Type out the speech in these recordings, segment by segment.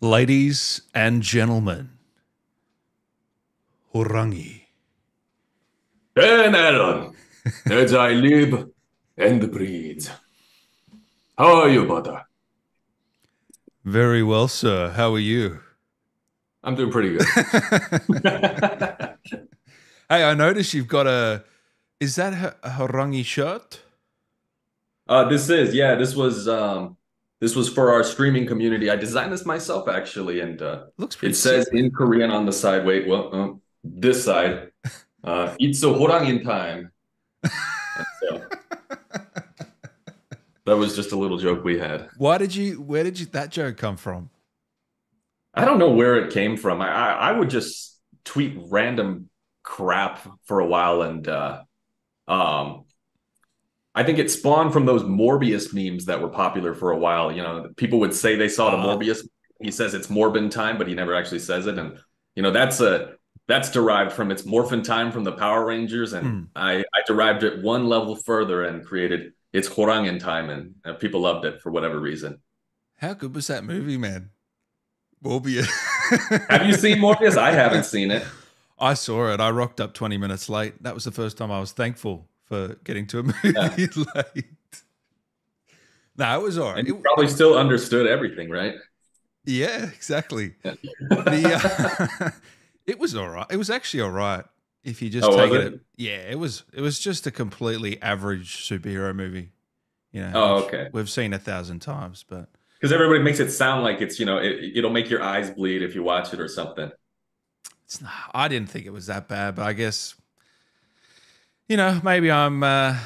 Ladies and gentlemen, Horangi. Dan Allen, as I live and breathe. How are you, brother? Very well, sir. How are you? I'm doing pretty good. Hey, I noticed you've got a. Is that a a Horangi shirt? uh, this is yeah. This was um, this was for our streaming community. I designed this myself actually, and uh, Looks pretty it says sick. in Korean on the side. Wait, well, uh, this side. Uh, it's a horangin time. So, that was just a little joke we had. Why did you? Where did you that joke come from? I don't know where it came from. I, I, I would just tweet random crap for a while, and uh, um, I think it spawned from those Morbius memes that were popular for a while. You know, people would say they saw the Ah. Morbius. He says it's Morbin time, but he never actually says it, and you know that's a that's derived from it's Morphin time from the Power Rangers, and Hmm. I I derived it one level further and created it's Horangin time, and uh, people loved it for whatever reason. How good was that movie, man? Morbius. Have you seen Morbius? I haven't seen it. I saw it. I rocked up 20 minutes late. That was the first time I was thankful for getting to a movie Yeah. late. No, it was all right. And you It- probably still understood everything, right? yeah, exactly. Yeah. The, uh, it was all right. It was actually all right. If you just Oh, take it, it? yeah, it was. It was just a completely average superhero movie. You know, Oh, okay. We've seen a thousand times, but Because everybody makes it sound like it's, you know, it, it'll make your eyes bleed if you watch it or something. it's not. I didn't think it was that bad, but I guess, you know, maybe I'm. Uh,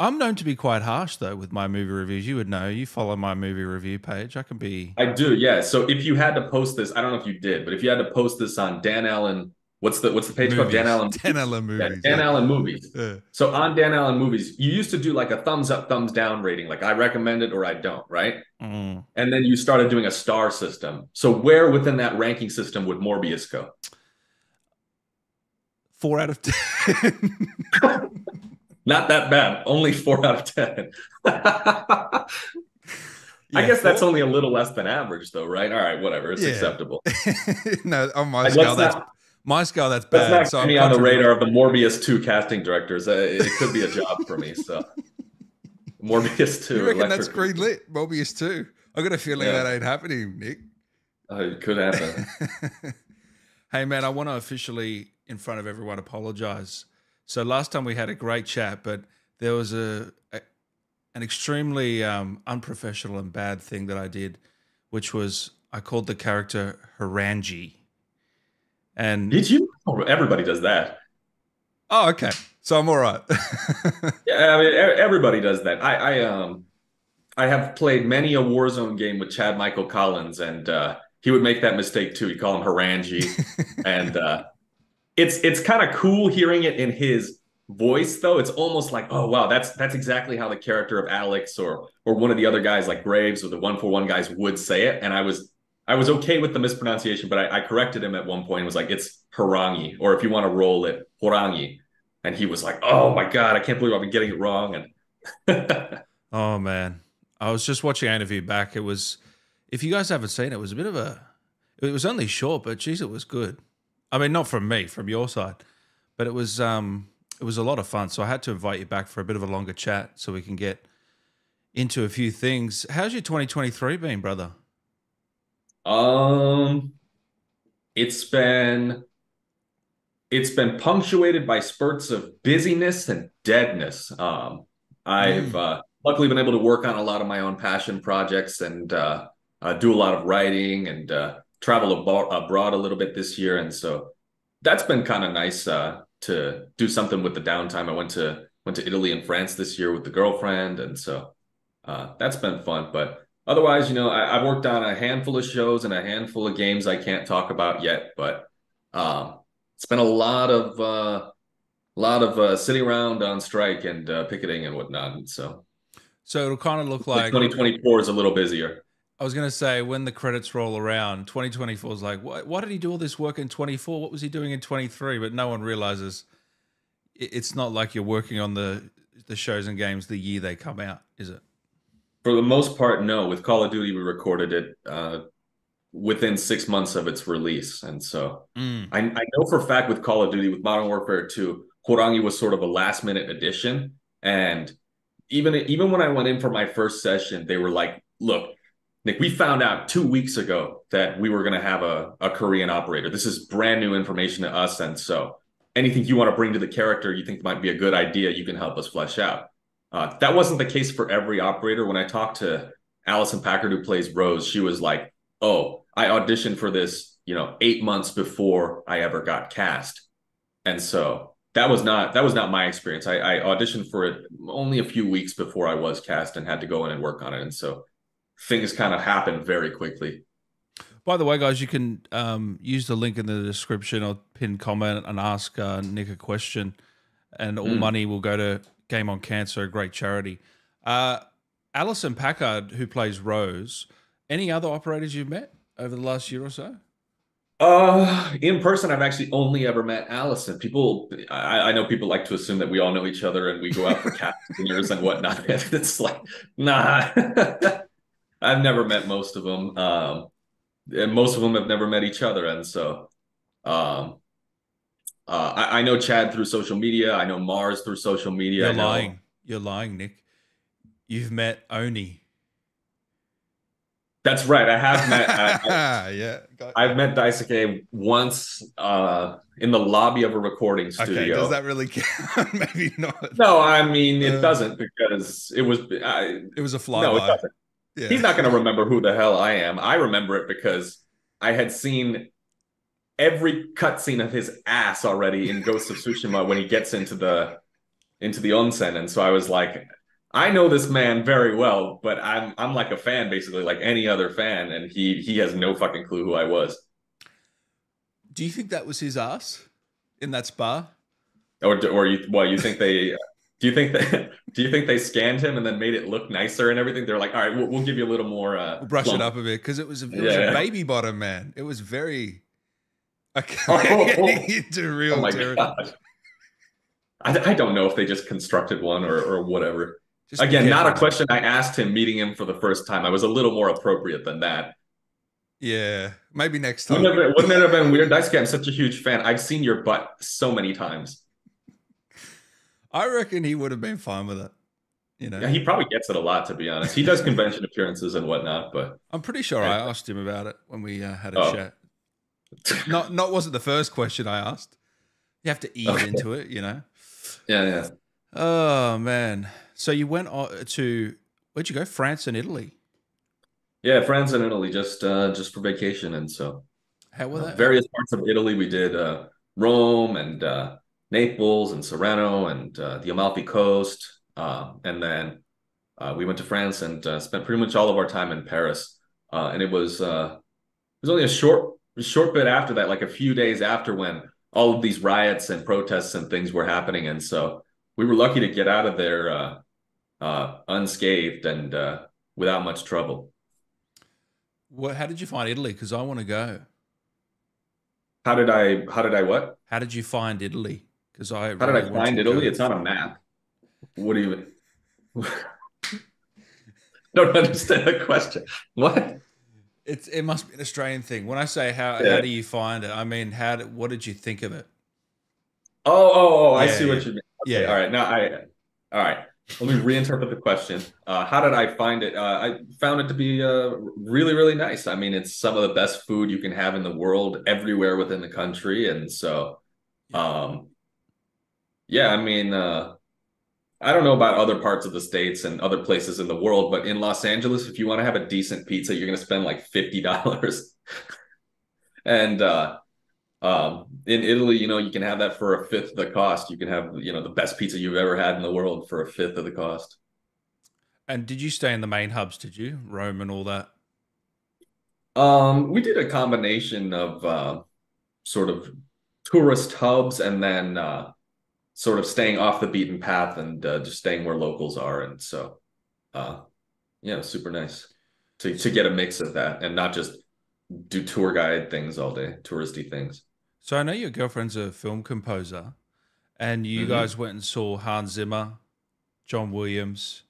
I'm known to be quite harsh though with my movie reviews. You would know. You follow my movie review page. I can be. I do, yeah. So if you had to post this, I don't know if you did, but if you had to post this on Dan Allen, what's the what's the page called? Dan. Allen. Dan Allen Yeah, movies. Dan yeah. Allen movies. Yeah. So on Dan Allen movies, you used to do like a thumbs up, thumbs down rating, like I recommend it or I don't, right? Mm. And then you started doing a star system. So where within that ranking system would Morbius go? Four out of ten. Not that bad. Only four out of ten. I guess that's only a little less than average, though, right? All right, whatever. It's Yeah. acceptable. no, on my scale, that's not, my scale. That's bad. not so me on the radar of the Morbius 2 casting directors. Uh, it could be a job for me. So, Morbius 2. You reckon that's green lit? Mobius too. I got a feeling Yeah. that ain't happening, Nick. Uh, it could happen. hey man, I want to officially, in front of everyone, apologize. So last time we had a great chat, but there was a, a an extremely um, unprofessional and bad thing that I did, which was I called the character Harangi. And Did you? Oh, everybody does that. oh, okay, so I'm all right. Yeah, I mean, everybody does that. I, I um, I have played many a Warzone game with Chad Michael Collins, and uh, he would make that mistake too. He'd call him Harangi, and uh, it's it's kind of cool hearing it in his voice, though. It's almost like, oh wow, that's that's exactly how the character of Alex or or one of the other guys like Graves or the one for one guys would say it. And I was I was okay with the mispronunciation, but I, I corrected him at one point. and was like, it's Harangi, or if you want to roll it, Horangi. And he was like, "Oh my god, I can't believe I've been getting it wrong." And Oh man, I was just watching interview back. It was, if you guys haven't seen it, it was a bit of a. It was only short, but geez, it was good. I mean, not from me, from your side, but it was. um It was a lot of fun. So I had to invite you back for a bit of a longer chat, so we can get into a few things. How's your 2023 been, brother? um, it's been it's been punctuated by spurts of busyness and deadness. Um, I've uh, luckily been able to work on a lot of my own passion projects and uh, uh, do a lot of writing and uh, travel abo- abroad a little bit this year, and so that's been kind of nice uh, to do something with the downtime. I went to went to Italy and France this year with the girlfriend, and so uh, that's been fun. But otherwise, you know, I, I've worked on a handful of shows and a handful of games I can't talk about yet, but um, it's been a lot of uh, lot of uh, sitting around on strike and uh, picketing and whatnot. And so So it'll kind of look like 2024 is a little busier. I was going to say when the credits roll around, 2024 is like, why, why did he do all this work in 24? What was he doing in 23? But no one realizes it- it's not like you're working on the the shows and games the year they come out, is it? For the most part, no. With Call of Duty, we recorded it uh, within six months of its release. And so Mm. I, I know for a fact with Call of Duty, with Modern Warfare 2, Horangi was sort of a last minute addition. And even even when I went in for my first session, they were like, look, Nick, we found out two weeks ago that we were going to have a, a Korean operator. This is brand new information to us. And so anything you want to bring to the character you think might be a good idea, you can help us flesh out. Uh, that wasn't the case for every operator. When I talked to Allison Packard, who plays Rose, she was like, oh, I auditioned for this, you know, eight months before I ever got cast. And so that was not that was not my experience. I, I auditioned for it only a few weeks before I was cast and had to go in and work on it. And so things kind of happen very quickly. By the way, guys, you can um, use the link in the description or pin comment and ask uh, Nick a question, and all Mm. money will go to Game on Cancer, a great charity. Uh, Alison Packard, who plays Rose, any other operators you've met over the last year or so? Uh, in person, I've actually only ever met Allison. People, I, I know people like to assume that we all know each other and we go out for cat dinners and whatnot. It's like, nah, I've never met most of them. Um, and most of them have never met each other. And so, um, uh, I, I know Chad through social media. I know Mars through social media. You're lying. You're lying, Nick. You've met Oni. That's right. I have met. I, I, yeah, I've met Daisuke once uh, in the lobby of a recording studio. okay. Does that really count? Maybe not. No, I mean it Uh, doesn't because it was. I, It was a flyby. no, it doesn't. Yeah. He's not going to remember who the hell I am. I remember it because I had seen every cutscene of his ass already in Ghost of Tsushima when he gets into the into the onsen, and so I was like, I know this man very well, but I'm I'm like a fan, basically, like any other fan, and he he has no fucking clue who I was. Do you think that was his ass in that spa? Or or you well, you think they do you think that do you think they scanned him and then made it look nicer and everything? They're like, all right, we'll, we'll give you a little more. Uh, We'll brush it up a bit because it was a, it was a baby bottom, man. It was very. Okay, Oh. getting into real Oh my territory. god. I, I don't know if they just constructed one or or whatever. Just Again, not a question I asked him meeting him for the first time. I was a little more appropriate than that. Yeah, maybe next time. Wouldn't, it, wouldn't it have been weird? Daisuke, I'm such a huge fan. I've seen your butt so many times. I reckon he would have been fine with it. You know, Yeah, he probably gets it a lot, to be honest. He does convention appearances and whatnot, but I'm pretty sure I asked him about it when we uh, had a Oh. chat. Not not wasn't the first question I asked. You have to ease Okay. into it, you know. yeah, yeah. Oh man! So you went to where'd you go? France and Italy. Yeah, France and Italy just uh just for vacation. And so How were uh, that? various parts of Italy. We did uh Rome and uh Naples and Sorrento and uh, the Amalfi Coast. Uh, and then uh, we went to France and uh, spent pretty much all of our time in Paris. Uh, and it was uh it was only a short short bit after that, like a few days after when all of these riots and protests and things were happening. And so we were lucky to get out of there uh uh unscathed and uh without much trouble. What, how did you find Italy? Because I want to go. How did I how did I what? How did you find Italy? Because I How did I find Italy? go. It's on a map. What do you don't understand the question? What? It's it must be an Australian thing. When I say how Yeah. how do you find it, I mean how did, what did you think of it? Oh, oh, oh, I see yeah. what you mean. Okay, Yeah. all right. Now I all right. Let me reinterpret the question. Uh, how did I find it? Uh, I found it to be uh, really, really nice. I mean, it's some of the best food you can have in the world everywhere within the country. And so, um, yeah, I mean, uh, I don't know about other parts of the states and other places in the world, but in Los Angeles, if you want to have a decent pizza, you're going to spend like $50. and uh, um, in Italy, you know, you can have that for a fifth of the cost. You can have, you know, the best pizza you've ever had in the world for a fifth of the cost. And did you stay in the main hubs? Did you Rome and all that? Um, we did a combination of uh, sort of tourist hubs and then uh, sort of staying off the beaten path and uh, just staying where locals are. And so, uh, yeah, super nice to to get a mix of that and not just do tour guide things all day, touristy things. So I know your girlfriend's a film composer, and you Mhm. guys went and saw Hans Zimmer, John Williams.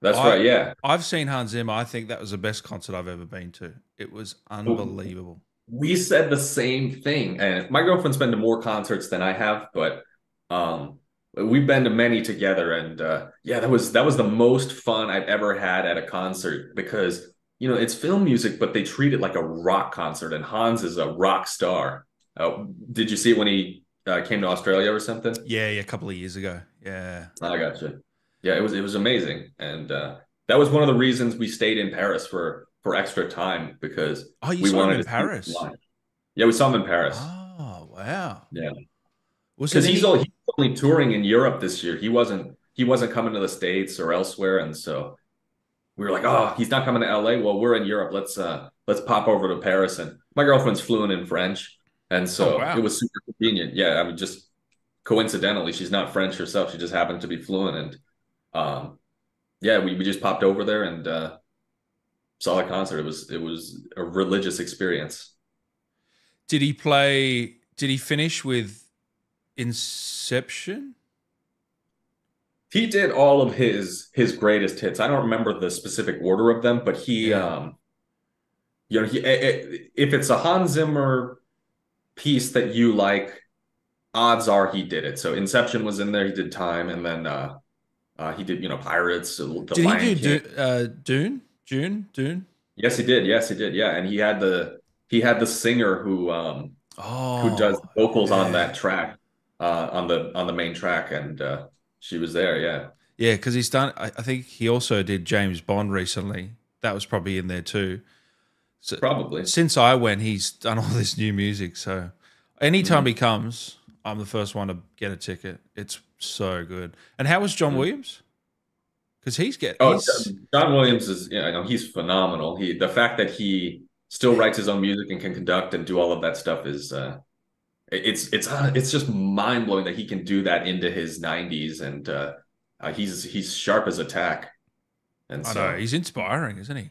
That's I- right. Yeah. I've seen Hans Zimmer. I think that was the best concert I've ever been to. It was unbelievable. we said the same thing and my girlfriend's been to more concerts than i have but um we've been to many together and uh yeah that was that was the most fun i've ever had at a concert because you know it's film music but they treat it like a rock concert and hans is a rock star uh, did you see it when he uh, came to australia or something Yeah, yeah, a couple of years ago. Yeah. i gotcha yeah it was it was amazing and uh that was one of the reasons we stayed in paris for for extra time because Oh, you we saw him wanted in to see him Paris. Yeah, we saw him in Paris. Oh, wow. Yeah. Because he's, all, he's only touring in Europe this year. He wasn't he wasn't coming to the States or elsewhere. And so we were like, oh, he's not coming to LA. Well, we're in Europe. Let's uh let's pop over to Paris. And my girlfriend's fluent in French. And so Oh, wow. it was super convenient. Yeah. I mean, just coincidentally, she's not French herself. She just happened to be fluent. And um yeah, we, we just popped over there and uh saw a concert. It was it was a religious experience. Did he play? Did he finish with Inception? He did all of his his greatest hits. I don't remember the specific order of them, but he, Yeah. um, you know, he eh, eh, if it's a Hans Zimmer piece that you like, odds are he did it. So Inception was in there. He did Time, and then uh, uh, he did you know Pirates. The Did Lion he do King. Du- uh, Dune? June? Dune? Yes, he did. Yes, he did. Yeah, and he had the he had the singer who um Oh, who does vocals on that track uh on the on the main track, and uh, she was there. Yeah. Yeah, because he's done. I, I think he also did James Bond recently. That was probably in there too. So Probably. since I went, he's done all this new music. So anytime he comes, I'm the first one to get a ticket. It's so good. And how was John Mm. Williams? Because he's get. Oh, he's, John Williams is, yeah, I know he's phenomenal. He, the fact that he still writes his own music and can conduct and do all of that stuff is, uh, it's, it's, uh, it's just mind blowing that he can do that into his 90s, and uh, uh, he's, he's sharp as a tack. And I so, know he's inspiring, isn't he?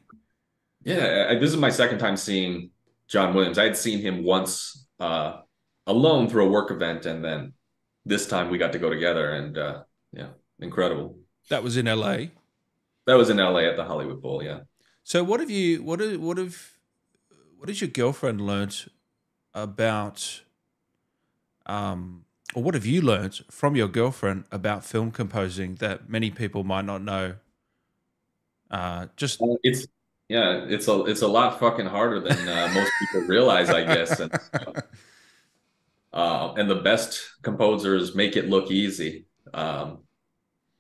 yeah, I, this is my second time seeing John Williams. I had seen him once uh, alone through a work event, and then this time we got to go together, and uh, yeah, incredible. That was in LA. That was in LA at the Hollywood Bowl. Yeah. So what have you? What have, what have what has your girlfriend learnt about? Um, or what have you learned from your girlfriend about film composing that many people might not know? Uh, just It's yeah, it's a it's a lot fucking harder than uh, most people realize, I guess. And, uh, and the best composers make it look easy. Um,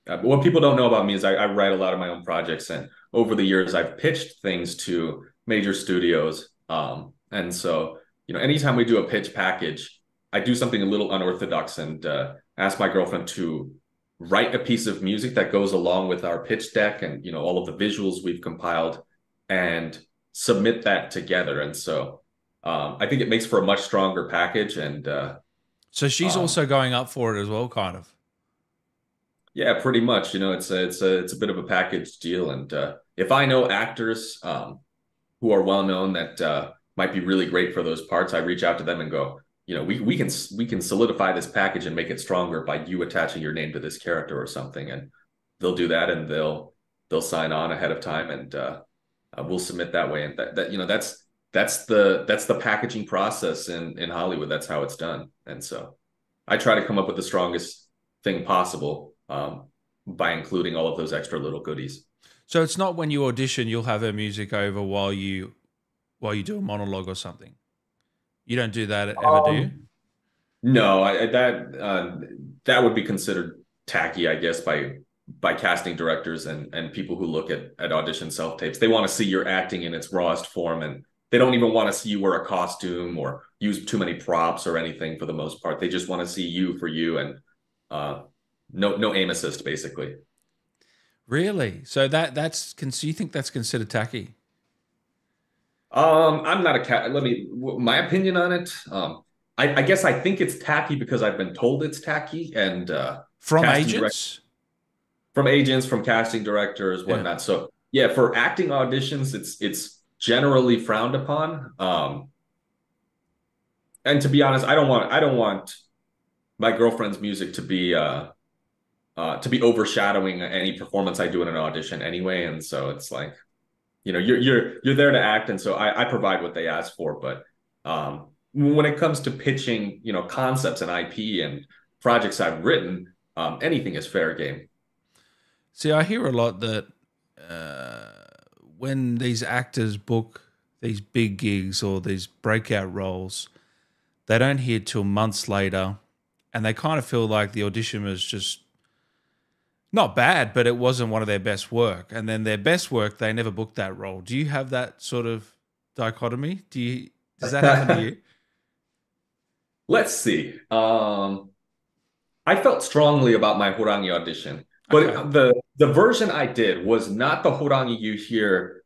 uh, what people don't know about me is I, I write a lot of my own projects, and over the years I've pitched things to major studios. Um, and so you know, anytime we do a pitch package, I do something a little unorthodox and uh, ask my girlfriend to write a piece of music that goes along with our pitch deck and you know all of the visuals we've compiled and submit that together. And so um, I think it makes for a much stronger package. And uh, so she's um, also going up for it as well, kind of. yeah, pretty much. You know, it's a it's a it's a bit of a package deal. And uh, if I know actors um, who are well known that uh, might be really great for those parts, I reach out to them and go, you know, we we can we can solidify this package and make it stronger by you attaching your name to this character or something. And they'll do that, and they'll they'll sign on ahead of time, and uh, uh, we'll submit that way. And that that you know that's that's the that's the packaging process in in Hollywood. That's how it's done. And so I try to come up with the strongest thing possible um, by including all of those extra little goodies. So it's not when you audition, you'll have her music over while you while you do a monologue or something. You don't do that ever, do you? Um, No, I- that uh, that would be considered tacky, I guess, by by casting directors and and people who look at at audition self tapes. They want to see your acting in its rawest form, and they don't even want to see you wear a costume or use too many props or anything for the most part. They just want to see you for you and uh, no no aim assist basically. Really? So that that's can so you think that's considered tacky? Um, I'm not a cat. Let me my opinion on it. Um, I, I guess I think it's tacky because I've been told it's tacky, and uh, From agents? from agents, from casting directors, whatnot. So yeah, for acting auditions, it's it's generally frowned upon. Um, and to be honest, I don't want I don't want my girlfriend's music to be uh, uh, to be overshadowing any performance I do in an audition anyway. And so it's like, you know, you're you're you're there to act, and so I, I provide what they ask for. But um, when it comes to pitching, you know, concepts and IP and projects I've written, um, anything is fair game. See, I hear a lot that uh, when these actors book these big gigs or these breakout roles, they don't hear till months later, and they kind of feel like the audition was just not bad, but it wasn't one of their best work. And then their best work, they never booked that role. Do you have that sort of dichotomy? Do you does that happen to you? Let's see. Um, I felt strongly about my Horangi audition, but okay. the the version I did was not the Horangi you hear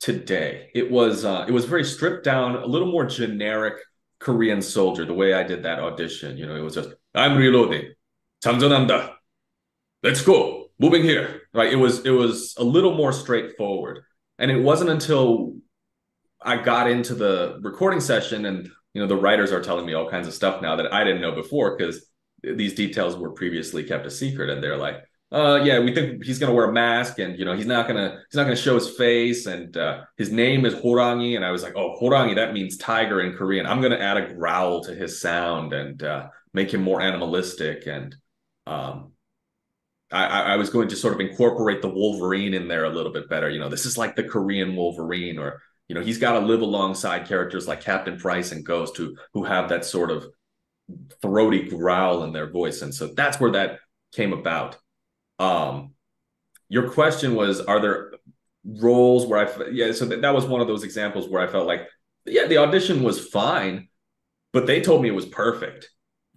today. It was uh, it was very stripped down, a little more generic Korean soldier. The way I did that audition, you know, it was just I'm reloading, 장전한다, let's go, moving here. Right? It was it was a little more straightforward, and it wasn't until I got into the recording session and you know the writers are telling me all kinds of stuff now that I didn't know before because these details were previously kept a secret, and they're like uh, yeah, we think he's gonna wear a mask, and you know, he's not gonna he's not gonna show his face, and uh, his name is Horangi, and I was like, oh, Horangi, that means tiger in Korean. I'm gonna add a growl to his sound and uh, make him more animalistic, and um, I, I was going to sort of incorporate the Wolverine in there a little bit better. You know, this is like the Korean Wolverine, or you know, he's got to live alongside characters like Captain Price and Ghost, who who have that sort of throaty growl in their voice, and so that's where that came about. Um, your question was, are there roles where I, yeah, so that, that was one of those examples where I felt like, yeah, the audition was fine, but they told me it was perfect.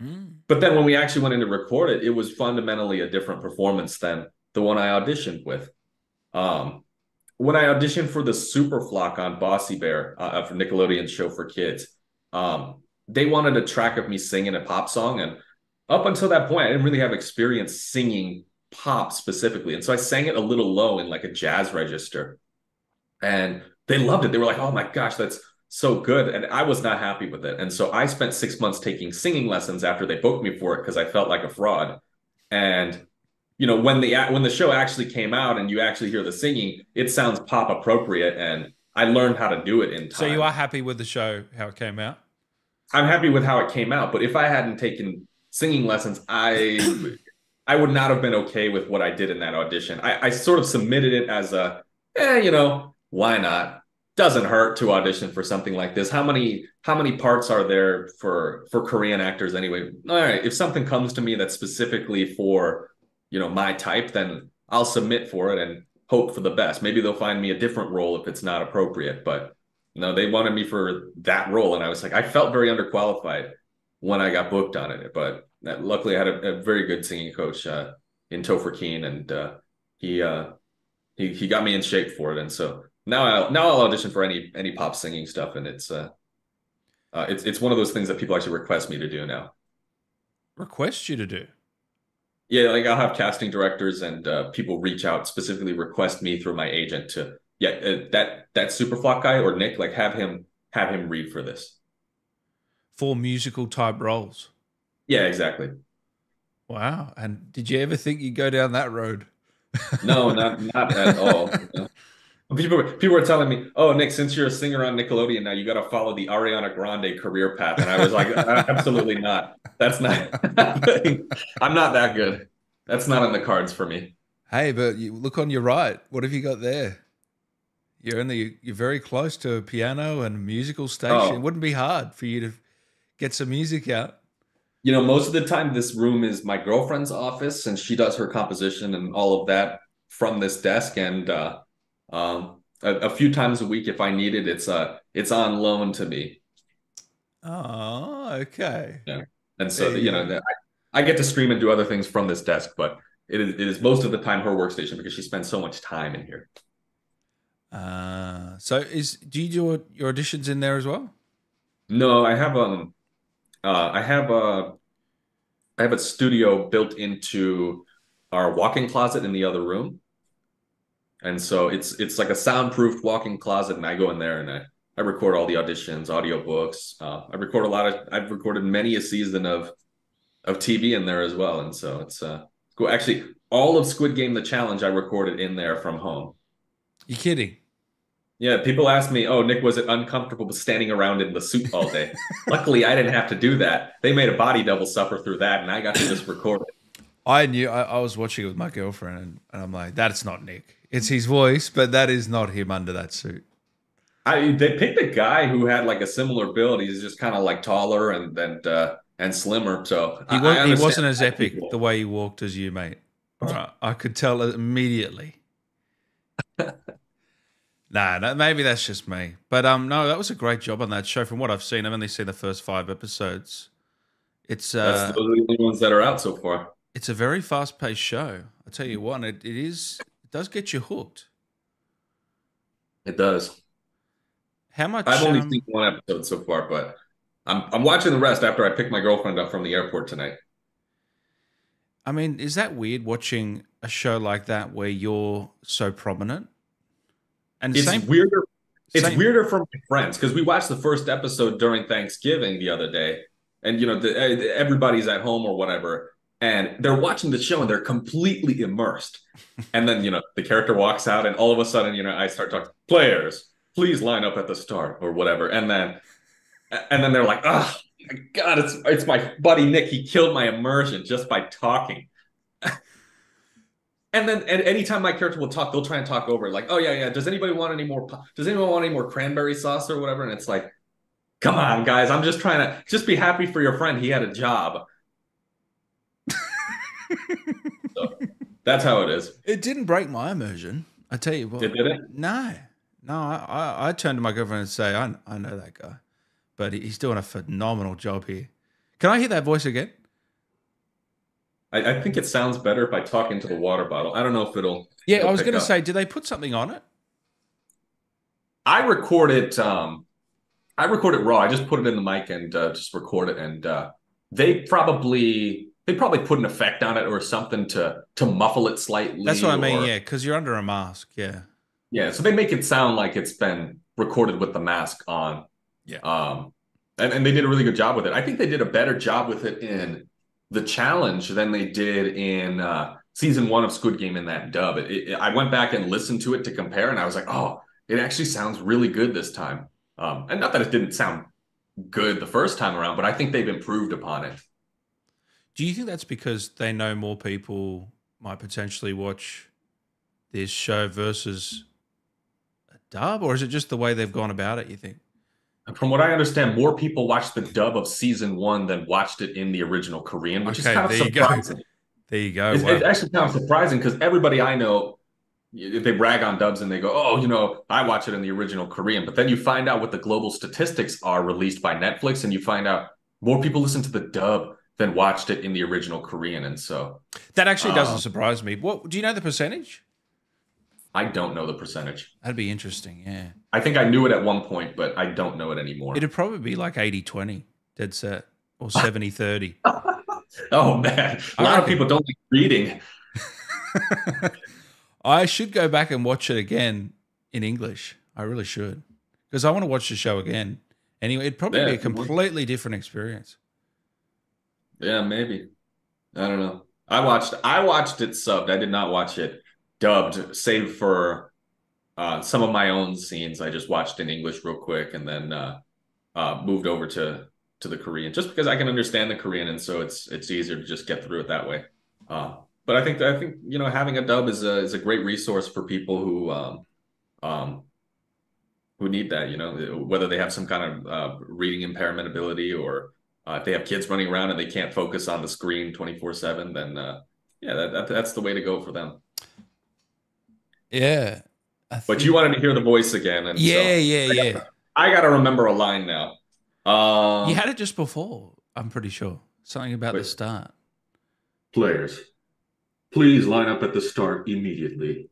Mm. But then when we actually went in to record it, it was fundamentally a different performance than the one I auditioned with. Um, when I auditioned for the Super Flock on Bossy Bear uh, for Nickelodeon's show for kids, um, they wanted a track of me singing a pop song, and up until that point, I didn't really have experience singing pop specifically. And so I sang it a little low in like a jazz register. And they loved it. They were like, oh my gosh, that's so good. And I was not happy with it. And so I spent six months taking singing lessons after they booked me for it because I felt like a fraud. And you know, when the when the show actually came out and you actually hear the singing, it sounds pop appropriate. And I learned how to do it in time. So you are happy with the show, how it came out? I'm happy with how it came out. But if I hadn't taken singing lessons, I I would not have been okay with what I did in that audition. I, I sort of submitted it as a, eh, you know, why not? Doesn't hurt to audition for something like this. How many how many parts are there for for Korean actors anyway? All right, if something comes to me that's specifically for, you know, my type, then I'll submit for it and hope for the best. Maybe they'll find me a different role if it's not appropriate, but no, they wanted me for that role and I was like I felt very underqualified when I got booked on it, but luckily I had a, a very good singing coach uh, in Topher Keen, and uh, he uh, he he got me in shape for it. And so now I'll now I'll audition for any any pop singing stuff, and it's uh, uh it's it's one of those things that people actually request me to do now. Request you to do. Yeah, like I'll have casting directors and uh, people reach out specifically request me through my agent to yeah uh, that that Superflock guy or Nick like have him have him read for this for musical type roles. Yeah, exactly. Wow. And did you ever think you'd go down that road? no, not not at all. People, people were telling me, "Oh, Nick, since you're a singer on Nickelodeon now, you got to follow the Ariana Grande career path." And I was like, "Absolutely not. That's not. I'm not that good. That's not in the cards for me." Hey, but you look on your right. What have you got there? You're in the. You're very close to a piano and a musical station. Oh. It wouldn't be hard for you to get some music out you know, most of the time this room is my girlfriend's office and she does her composition and all of that from this desk. And uh, um, a, a, few times a week, if I need it, it's uh, it's on loan to me. Oh, okay. Yeah. And so, you know, I, I get to stream and do other things from this desk, but it is, it is most of the time her workstation because she spends so much time in here. Uh, so is do you do your auditions in there as well? No, I have um uh, I have a I have a studio built into our walk-in closet in the other room, and so it's it's like a soundproofed walk-in closet, and I go in there and I, I record all the auditions, audiobooks. Uh, I record a lot of I've recorded many a season of of TV in there as well, and so it's uh Go actually all of Squid Game the challenge I recorded in there from home. You kidding? Yeah, people ask me, "Oh, Nick, was it uncomfortable standing around in the suit all day?" Luckily, I didn't have to do that. They made a body double suffer through that, and I got to just record it. I knew I, I was watching it with my girlfriend, and, and I'm like, "That's not Nick. It's his voice, but that is not him under that suit." I they picked a guy who had like a similar build. He's just kind of like taller and and uh, and slimmer. So He, I- wa- I he wasn't as epic people- the way he walked as you, mate. Right, I could tell immediately. nah, no, maybe that's just me. But um, no, that was a great job on that show. From what I've seen, I've only seen the first five episodes. It's uh, are the only ones that are out so far. It's a very fast paced show. I tell you what, it, it is. It does get you hooked. It does. How much? I've only um, seen one episode so far, but I'm I'm watching the rest after I pick my girlfriend up from the airport tonight. I mean, is that weird watching a show like that where you're so prominent? And It's same, weirder. It's same- weirder for my friends because we watched the first episode during Thanksgiving the other day, and you know the, everybody's at home or whatever, and they're watching the show and they're completely immersed. and then you know the character walks out, and all of a sudden you know I start talking players, please line up at the start or whatever, and then and then they're like, oh god, it's it's my buddy Nick. He killed my immersion just by talking. And then, and anytime my character will talk, they'll try and talk over. Like, oh yeah, yeah. Does anybody want any more? Does anyone want any more cranberry sauce or whatever? And it's like, come on, guys. I'm just trying to just be happy for your friend. He had a job. So that's how it is. It didn't break my immersion. I tell you what. It did it? No, no. I, I, I turned to my girlfriend and say, I, I know that guy, but he's doing a phenomenal job here. Can I hear that voice again? I, I think it sounds better if I talk into the water bottle. I don't know if it'll. Yeah, it'll I was going to say, did they put something on it? I record it. Um, I record it raw. I just put it in the mic and uh, just record it, and uh, they probably they probably put an effect on it or something to to muffle it slightly. That's what I mean. or- Yeah, because you're under a mask. Yeah. yeah. So they make it sound like it's been recorded with the mask on. Yeah. Um, and and they did a really good job with it. I think they did a better job with it in the challenge than they did in uh, season one of Squid Game in that dub. It, it, I went back and listened to it to compare, and I was like, oh, it actually sounds really good this time. Um, and not that it didn't sound good the first time around, but I think they've improved upon it. Do you think that's because they know more people might potentially watch this show versus a dub, or is it just the way they've gone about it? You think? From what I understand, more people watched the dub of season one than watched it in the original Korean, which Okay, is kind of there you go. surprising. There you go. It's, Wow. it's actually kind of surprising because everybody I know, they brag on dubs and they go, "Oh, you know, I watch it in the original Korean." But then you find out what the global statistics are released by Netflix, and you find out more people listen to the dub than watched it in the original Korean. And so that actually doesn't uh, surprise me. What do you know the percentage? I don't know the percentage. That'd be interesting. Yeah, I think I knew it at one point, but I don't know it anymore. it'd probably be like 80-20, dead set, or 70-30. oh man, a I lot of people don't like reading. I should go back and watch it again in English. I really should because I want to watch the show again. Anyway, it'd probably Yeah, be a if you want. completely different experience. Yeah, maybe. I don't know. I watched I watched it subbed. I did not watch it dubbed, save for uh, some of my own scenes. I just watched in English real quick and then uh, uh, moved over to to the Korean just because I can understand the Korean and so it's it's easier to just get through it that way. Uh, but I think I think you know having a dub is a is a great resource for people who um, um, who need that. You know, whether they have some kind of uh, reading impairment ability or uh, if they have kids running around and they can't focus on the screen 24 7, then uh, yeah, that, that, that's the way to go for them. Yeah, I But you wanted to hear the voice again. And yeah, so yeah, yeah. I got to remember a line now. Um, You had it just before. I'm pretty sure something about the start. Players, please line up at the start immediately.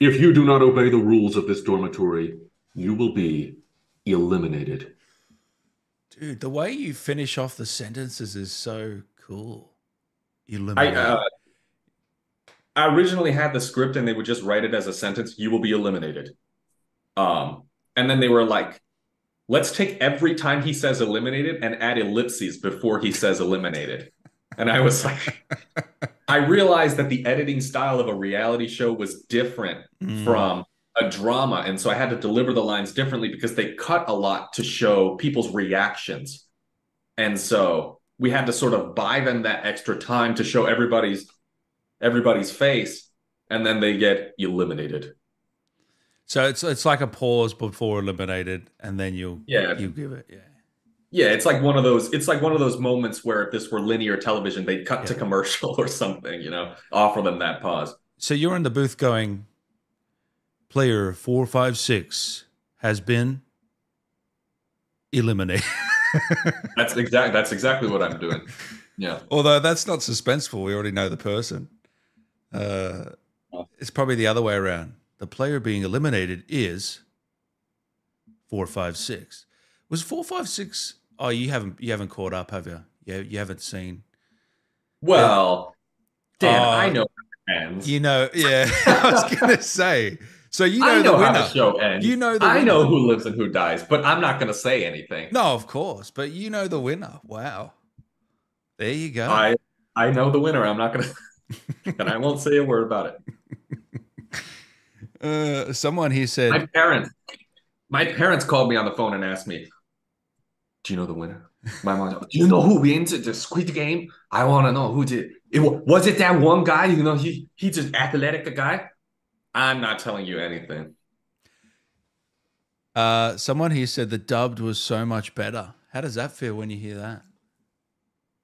If you do not obey the rules of this dormitory, you will be eliminated. Dude, the way you finish off the sentences is so cool. I Eliminate. uh, I originally had the script and they would just write it as a sentence, you will be eliminated. Um, and then they were like, let's take every time he says eliminated and add ellipses before he says eliminated. And I was like, I realized that the editing style of a reality show was different Mm. from a drama. And so I had to deliver the lines differently because they cut a lot to show people's reactions. And so we had to sort of buy them that extra time to show everybody's everybody's face and then they get eliminated. So it's it's like a pause before eliminated, and then you'll Yeah. you give it yeah. Yeah, it's like one of those it's like one of those moments where if this were linear television, they'd cut to commercial or something, you know, offer them that pause. So you're in the booth going, player four five six has been eliminated. That's exact that's exactly what I'm doing. Yeah. Although that's not suspenseful, we already know the person. Uh, it's probably the other way around. The player being eliminated is four five six. Was four five six? Oh, you haven't you haven't caught up, have you? Yeah, you haven't seen. Well, Dan, Uh, I know how it ends. You know, yeah. I was gonna say. So you know, know the how winner. the show ends. You know the I know who lives and who dies, but I'm not going to say anything. No, of course, but you know the winner. Wow. There you go. I I know the winner. I'm not going to, and I won't say a word about it. uh, someone here said, My parents, my parents called me on the phone and asked me, "Do you know the winner?" My mom, "Do you know who wins the Squid Game?" I want to know who did. It was it that one guy. You know, he he's just athletic guy. I'm not telling you anything. uh, someone here said the dubbed was so much better. How does that feel when you hear that?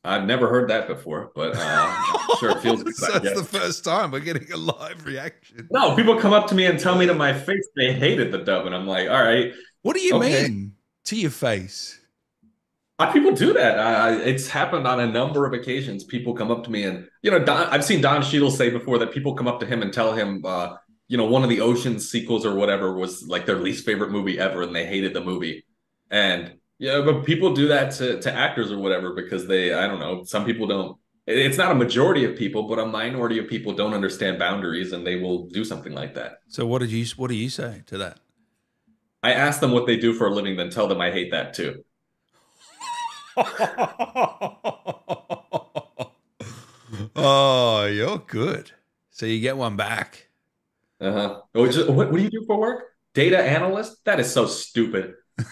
I've never heard that before, but uh, sure it feels good. so it's the first time we're getting a live reaction. No, people come up to me and tell me to my face they hated the dub, and I'm like, all right. What do you Okay. mean to your face? Uh, people do that. I, I- it's happened on a number of occasions. People come up to me, and you know, Don, I've seen Don Cheadle say before that people come up to him and tell him, uh, you know, one of the Ocean sequels or whatever was like their least favorite movie ever, and they hated the movie. And yeah, but people do that to to actors or whatever because they, I don't know, some people don't. It's not a majority of people, but a minority of people don't understand boundaries, and they will do something like that. So what did you what do you say to that? I ask them what they do for a living, then tell them I hate that too. oh, you're good. So you get one back. Uh huh. What, what do you do for work? Data analyst? That is so stupid.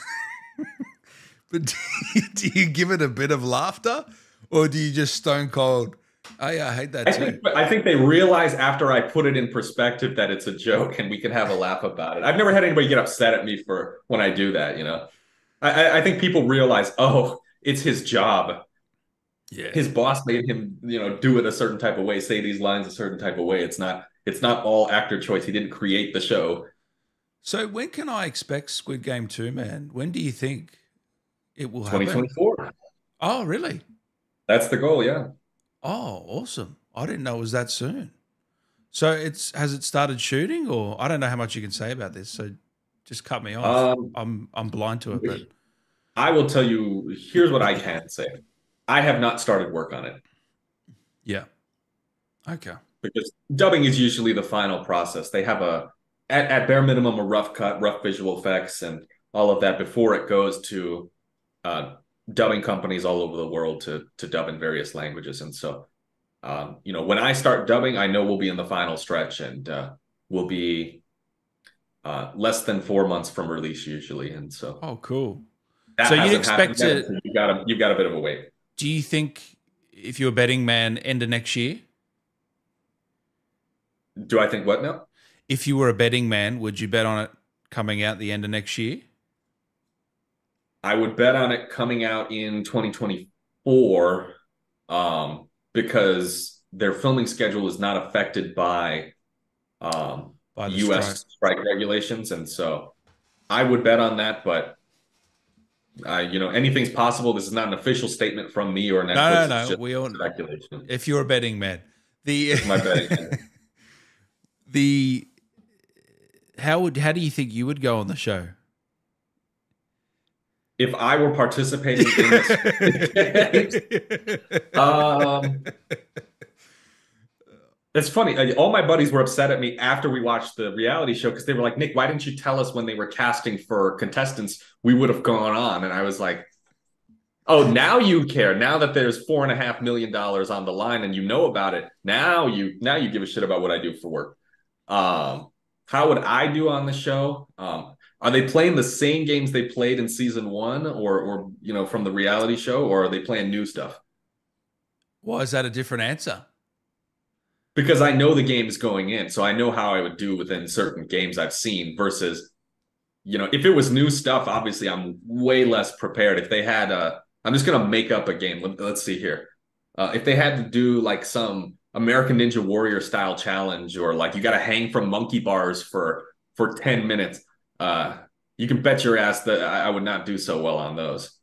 But do you, do you give it a bit of laughter, or do you just stone cold? Oh yeah, I hate that I too. think, I think they realize after I put it in perspective that it's a joke and we can have a laugh about it. I've never had anybody get upset at me for when I do that. You know, I, I- I think people realize, oh, it's his job. Yeah. His boss made him, you know, do it a certain type of way, say these lines a certain type of way. It's not, it's not all actor choice. He didn't create the show. So when can I expect Squid Game 2, man? When do you think it will happen? 2024. Oh, really? That's the goal. Yeah. Oh, awesome. I didn't know it was that soon. So it's has it started shooting or I don't know how much you can say about this. So just cut me off. Um, I'm I'm blind to it, but I will tell you. Here's what I can say. I have not started work on it. yeah. Okay. Because dubbing is usually the final process. They have a at, at bare minimum a rough cut, rough visual effects, and all of that before it goes to uh, dubbing companies all over the world to to dub in various languages. And so, um, you know, when I start dubbing, I know we'll be in the final stretch, and uh, we'll be uh, less than four months from release usually. And so, Oh, cool. So you'd expect to- you got a you've got a bit of a wait. Do you think if you're a betting man, end of next year? Do I think what now? If you were a betting man, would you bet on it coming out the end of next year? I would bet on it coming out in 2024 um, because their filming schedule is not affected by um, By U.S. strike? strike regulations, and so I would bet on that. But uh, you know, anything's possible. This is not an official statement from me or Netflix. No, no, no. We all, speculation. if you're a betting man, the My betting. the how would how do you think you would go on the show? If I were participating in this, um, It's funny. uh, All my buddies were upset at me after we watched the reality show because they were like, Nick, why didn't you tell us when they were casting for contestants? We would have gone on. And I was like, Oh, now you care. Now that there's four and a half million dollars on the line and you know about it, now you now you give a shit about what I do for work. Um, how would I do on the show? Um, are they playing the same games they played in season one, or or you know from the reality show, or are they playing new stuff? Why is that a different answer? Because I know the games going in, so I know how I would do within certain games I've seen. Versus, you know, if it was new stuff, obviously I'm way less prepared. If they had a, I'm just gonna make up a game. Let, us see here. Uh, if they had to do like some American Ninja Warrior style challenge, or like you got to hang from monkey bars for for ten minutes, uh, you can bet your ass that I, I would not do so well on those.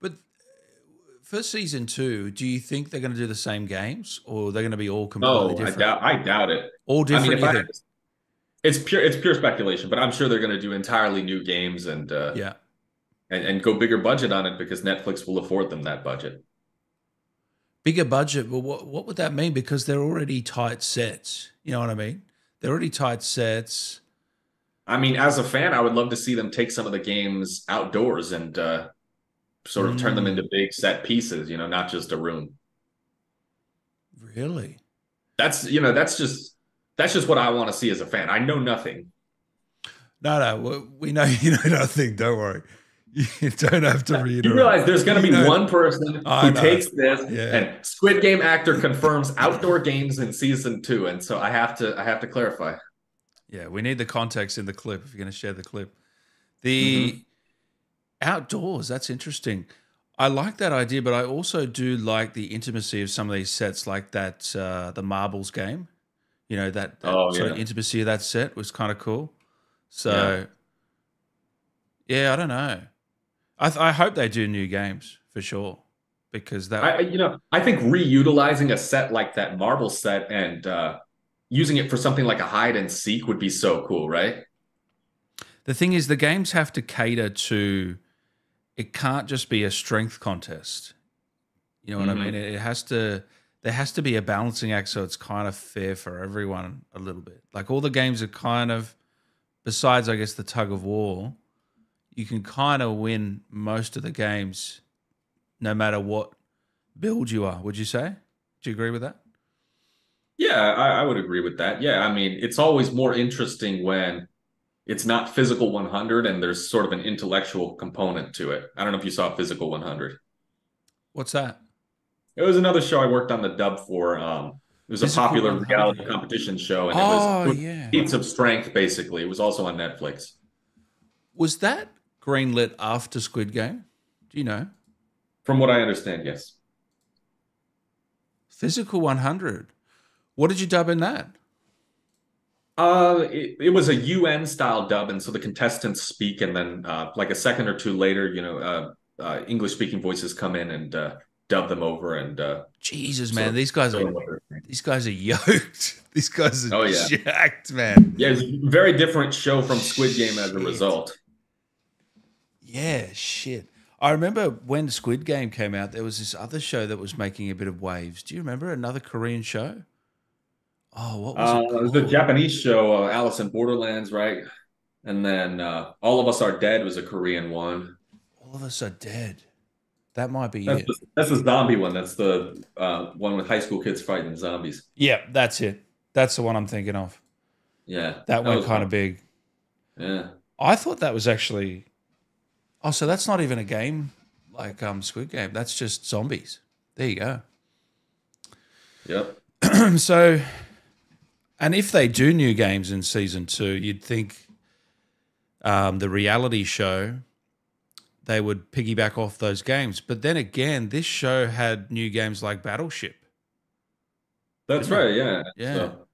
But for season two, do you think they're going to do the same games, or they're going to be all completely no, different? I doubt. I doubt it. All different. I mean, I, it's pure. It's pure speculation, but I'm sure they're going to do entirely new games and uh, yeah, and, and go bigger budget on it because Netflix will afford them that budget bigger budget. Well, what what would that mean? Because they're already tight sets. You know what I mean? They're already tight sets. I mean, as a fan, I would love to see them take some of the games outdoors and uh, sort of mm. turn them into mm. big set pieces. You know, not just a room. Really? That's you know that's just that's just what I want to see as a fan. I know nothing. No, no, we know you know nothing. Don't worry. You don't have to read. It. You realize there's going to be one person who takes this yeah. and Squid Game actor confirms outdoor games in season two, and so I have to I have to clarify. Yeah, we need the context in the clip if you're going to share the clip. The mm-hmm. outdoors, that's interesting. I like that idea, but I also do like the intimacy of some of these sets, like that uh, the marbles game. You know that, that oh, sort yeah. of intimacy of that set was kind of cool. So, yeah. yeah, I don't know. I, th- I hope they do new games for sure because that I, you know I think reutilizing a set like that marble set and uh, using it for something like a hide and seek would be so cool, right? The thing is, the games have to cater to. It can't just be a strength contest. You know what mm-hmm. I mean? It, it has to. There has to be a balancing act so it's kind of fair for everyone a little bit. Like all the games are kind of, besides I guess the tug of war, you can kind of win most of the games no matter what build you are. Would you say? Do you agree with that? Yeah, I, I, would agree with that. Yeah, I mean, it's always more interesting when it's not physical 100 and there's sort of an intellectual component to it. I don't know if you saw physical 100. What's that? It was another show I worked on the dub for. Um, it was physical a popular 100. reality competition show, and oh, it was, it was yeah. feats of strength. Basically, it was also on Netflix. Was that greenlit after Squid Game? Do you know? From what I understand, yes. Physical 100. What did you dub in that? Uh, it, it was a UN style dub, and so the contestants speak, and then uh, like a second or two later, you know, uh, uh English speaking voices come in and uh, dub them over. And uh, Jesus, man, these guys are these guys are yoked. these guys are oh, yeah. jacked, man. Yeah, it's a very different show from Squid Game as a result. Yeah, shit. I remember when Squid Game came out, there was this other show that was making a bit of waves. Do you remember another Korean show? Oh, what was uh, it? It was the Japanese show, uh, Alice in Borderlands, right? And then uh, All of Us Are Dead was a Korean one. All of Us Are Dead. That might be that's it. The, that's the zombie one. That's the uh, one with high school kids fighting zombies. Yeah, that's it. That's the one I'm thinking of. Yeah. That, that went kind of big. Yeah. I thought that was actually Oh, so that's not even a game like um, Squid Game. That's just zombies. There you go. Yep. so, and if they do new games in season two, you'd think um, the reality show they would piggyback off those games. But then again, this show had new games like Battleship. That's right. Yeah. Yeah. So,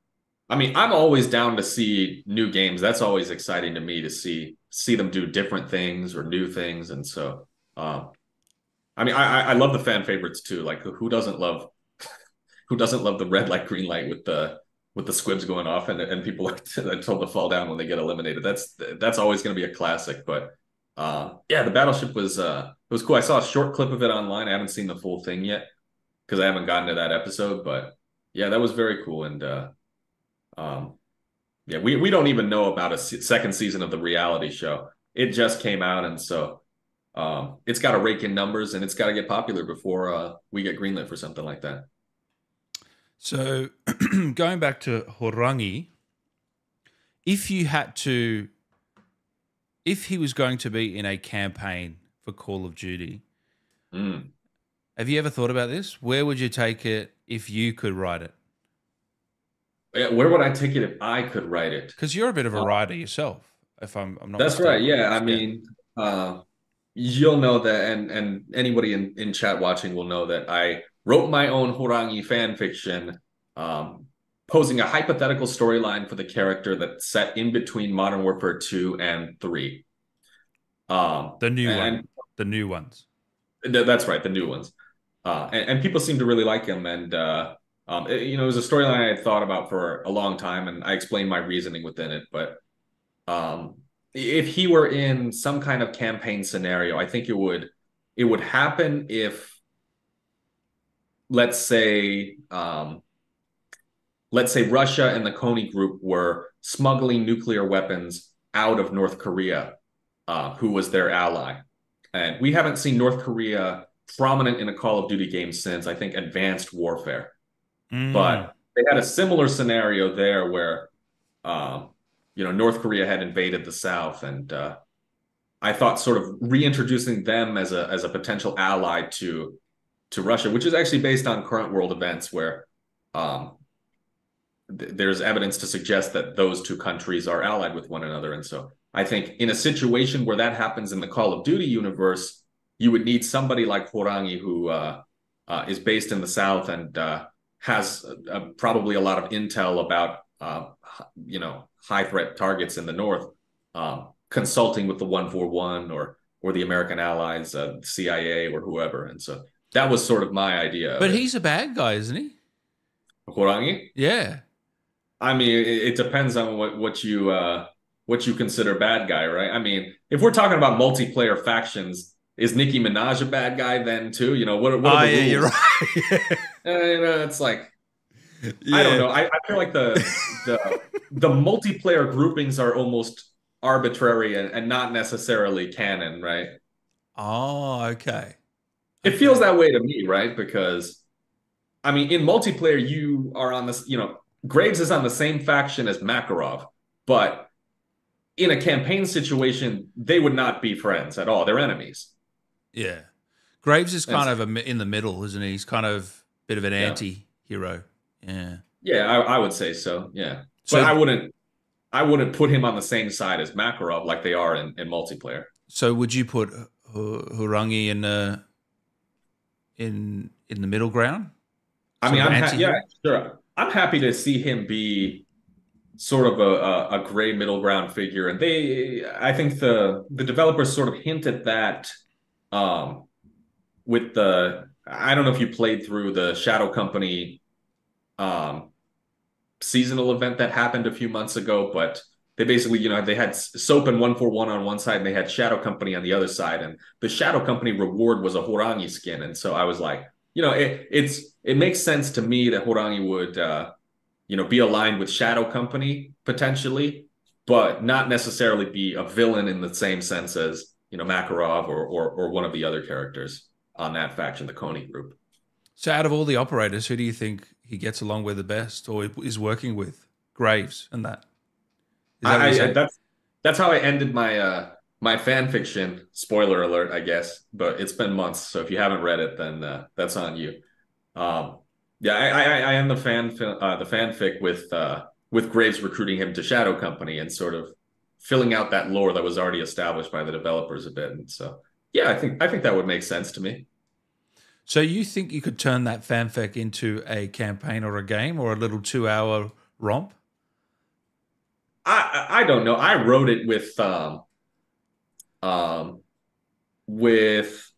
I mean, I'm always down to see new games. That's always exciting to me to see see them do different things or new things. And so, um, I mean, I I love the fan favorites too. Like, who doesn't love who doesn't love the red light, green light with the with the squibs going off and and people are told to fall down when they get eliminated. That's that's always going to be a classic. But uh, yeah, the battleship was uh, it was cool. I saw a short clip of it online. I haven't seen the full thing yet because I haven't gotten to that episode. But yeah, that was very cool and. uh um, yeah, we, we don't even know about a second season of the reality show. It just came out, and so um, it's got to rake in numbers and it's got to get popular before uh, we get greenlit for something like that. So, going back to Horangi, if you had to, if he was going to be in a campaign for Call of Duty, Mm. have you ever thought about this? Where would you take it if you could write it? Where would I take it if I could write it? Because you're a bit of a Uh, writer yourself. If I'm, I'm not. That's right. Yeah, I mean, uh, you'll know that, and and anybody in in chat watching will know that I wrote my own Horangi fan fiction, um, posing a hypothetical storyline for the character that's set in between Modern Warfare two and three. Um, the new and- one, the new ones. Th- That's right, the new ones. Uh, and, and people seem to really like him. And, uh, um, it- you know, it was a storyline I had thought about for a long time, and I explained my reasoning within it. But um, if he were in some kind of campaign scenario, I think it would it would happen if, let's say, um, let's say Russia and the Konni Group were smuggling nuclear weapons out of North Korea, uh, who was their ally. And we haven't seen North Korea prominent in a Call of Duty game since I think Advanced Warfare. Mm. But they had a similar scenario there where, um, you know, North Korea had invaded the South, and uh, I thought sort of reintroducing them as a as a potential ally to to Russia, which is actually based on current world events where um, th- there's evidence to suggest that those two countries are allied with one another, and so I think in a situation where that happens in the Call of Duty universe, you would need somebody like Horangi who uh, uh, is based in the South and uh, has uh, probably a lot of intel about uh, you know high threat targets in the North, um, consulting with the One Four One or or the American allies, uh, CIA or whoever, and so that was sort of my idea. of but it. he's a bad guy, isn't he? Horangi. Yeah. I mean, it, it depends on what what you uh, what you consider bad guy, right? I mean, if we're talking about multiplayer factions, is Nicki Minaj a bad guy then too? You know, what, are- what are oh, the yeah, rules? you're right. Uh, you know, it's like yeah. I don't know. I, I feel like the the the multiplayer groupings are almost arbitrary and, and not necessarily canon, right? Oh, okay. It feels that way to me, right? Because I mean, in multiplayer, you are on this, you know, Graves is on the same faction as Makarov, but in a campaign situation, they would not be friends at all. They're enemies. Yeah. Graves is kind That's- of a, in the middle, isn't he? He's kind of a bit of an Yeah. anti-hero. Yeah. Yeah, I, I would say so. Yeah. So, but I wouldn't I wouldn't put him on the same side as Makarov like they are in, in multiplayer. so would you put Horangi in uh, in in the middle ground? I mean, I'm ha- yeah, sure. I'm happy to see him be sort of a, a, a gray middle ground figure, and they, I think the the developers sort of hinted that um, with the, I don't know if you played through the Shadow Company um, seasonal event that happened a few months ago, but they basically, you know, they had Soap and One Four One on one side, and they had Shadow Company on the other side, and the Shadow Company reward was a Horangi skin, and so I was like, you know, it, it's it makes sense to me that Horangi would, uh, you know, be aligned with Shadow Company potentially, but not necessarily be a villain in the same sense as you know Makarov or or, or one of the other characters on that faction, the Konni group. So out of all the operators, who do you think he gets along with the best or is working with? Graves and that. That I, I, that's that's how I ended my uh my fan fiction. Spoiler alert, I guess, but it's been months, so if you haven't read it, then uh, that's on you. Um, yeah, I I, I am the fan uh, the fanfic with uh, with Graves recruiting him to Shadow Company and sort of filling out that lore that was already established by the developers a bit. And so, yeah, I think I think that would make sense to me. So you think you could turn that fanfic into a campaign or a game or a little two-hour romp? I I I don't know. I wrote it with um um with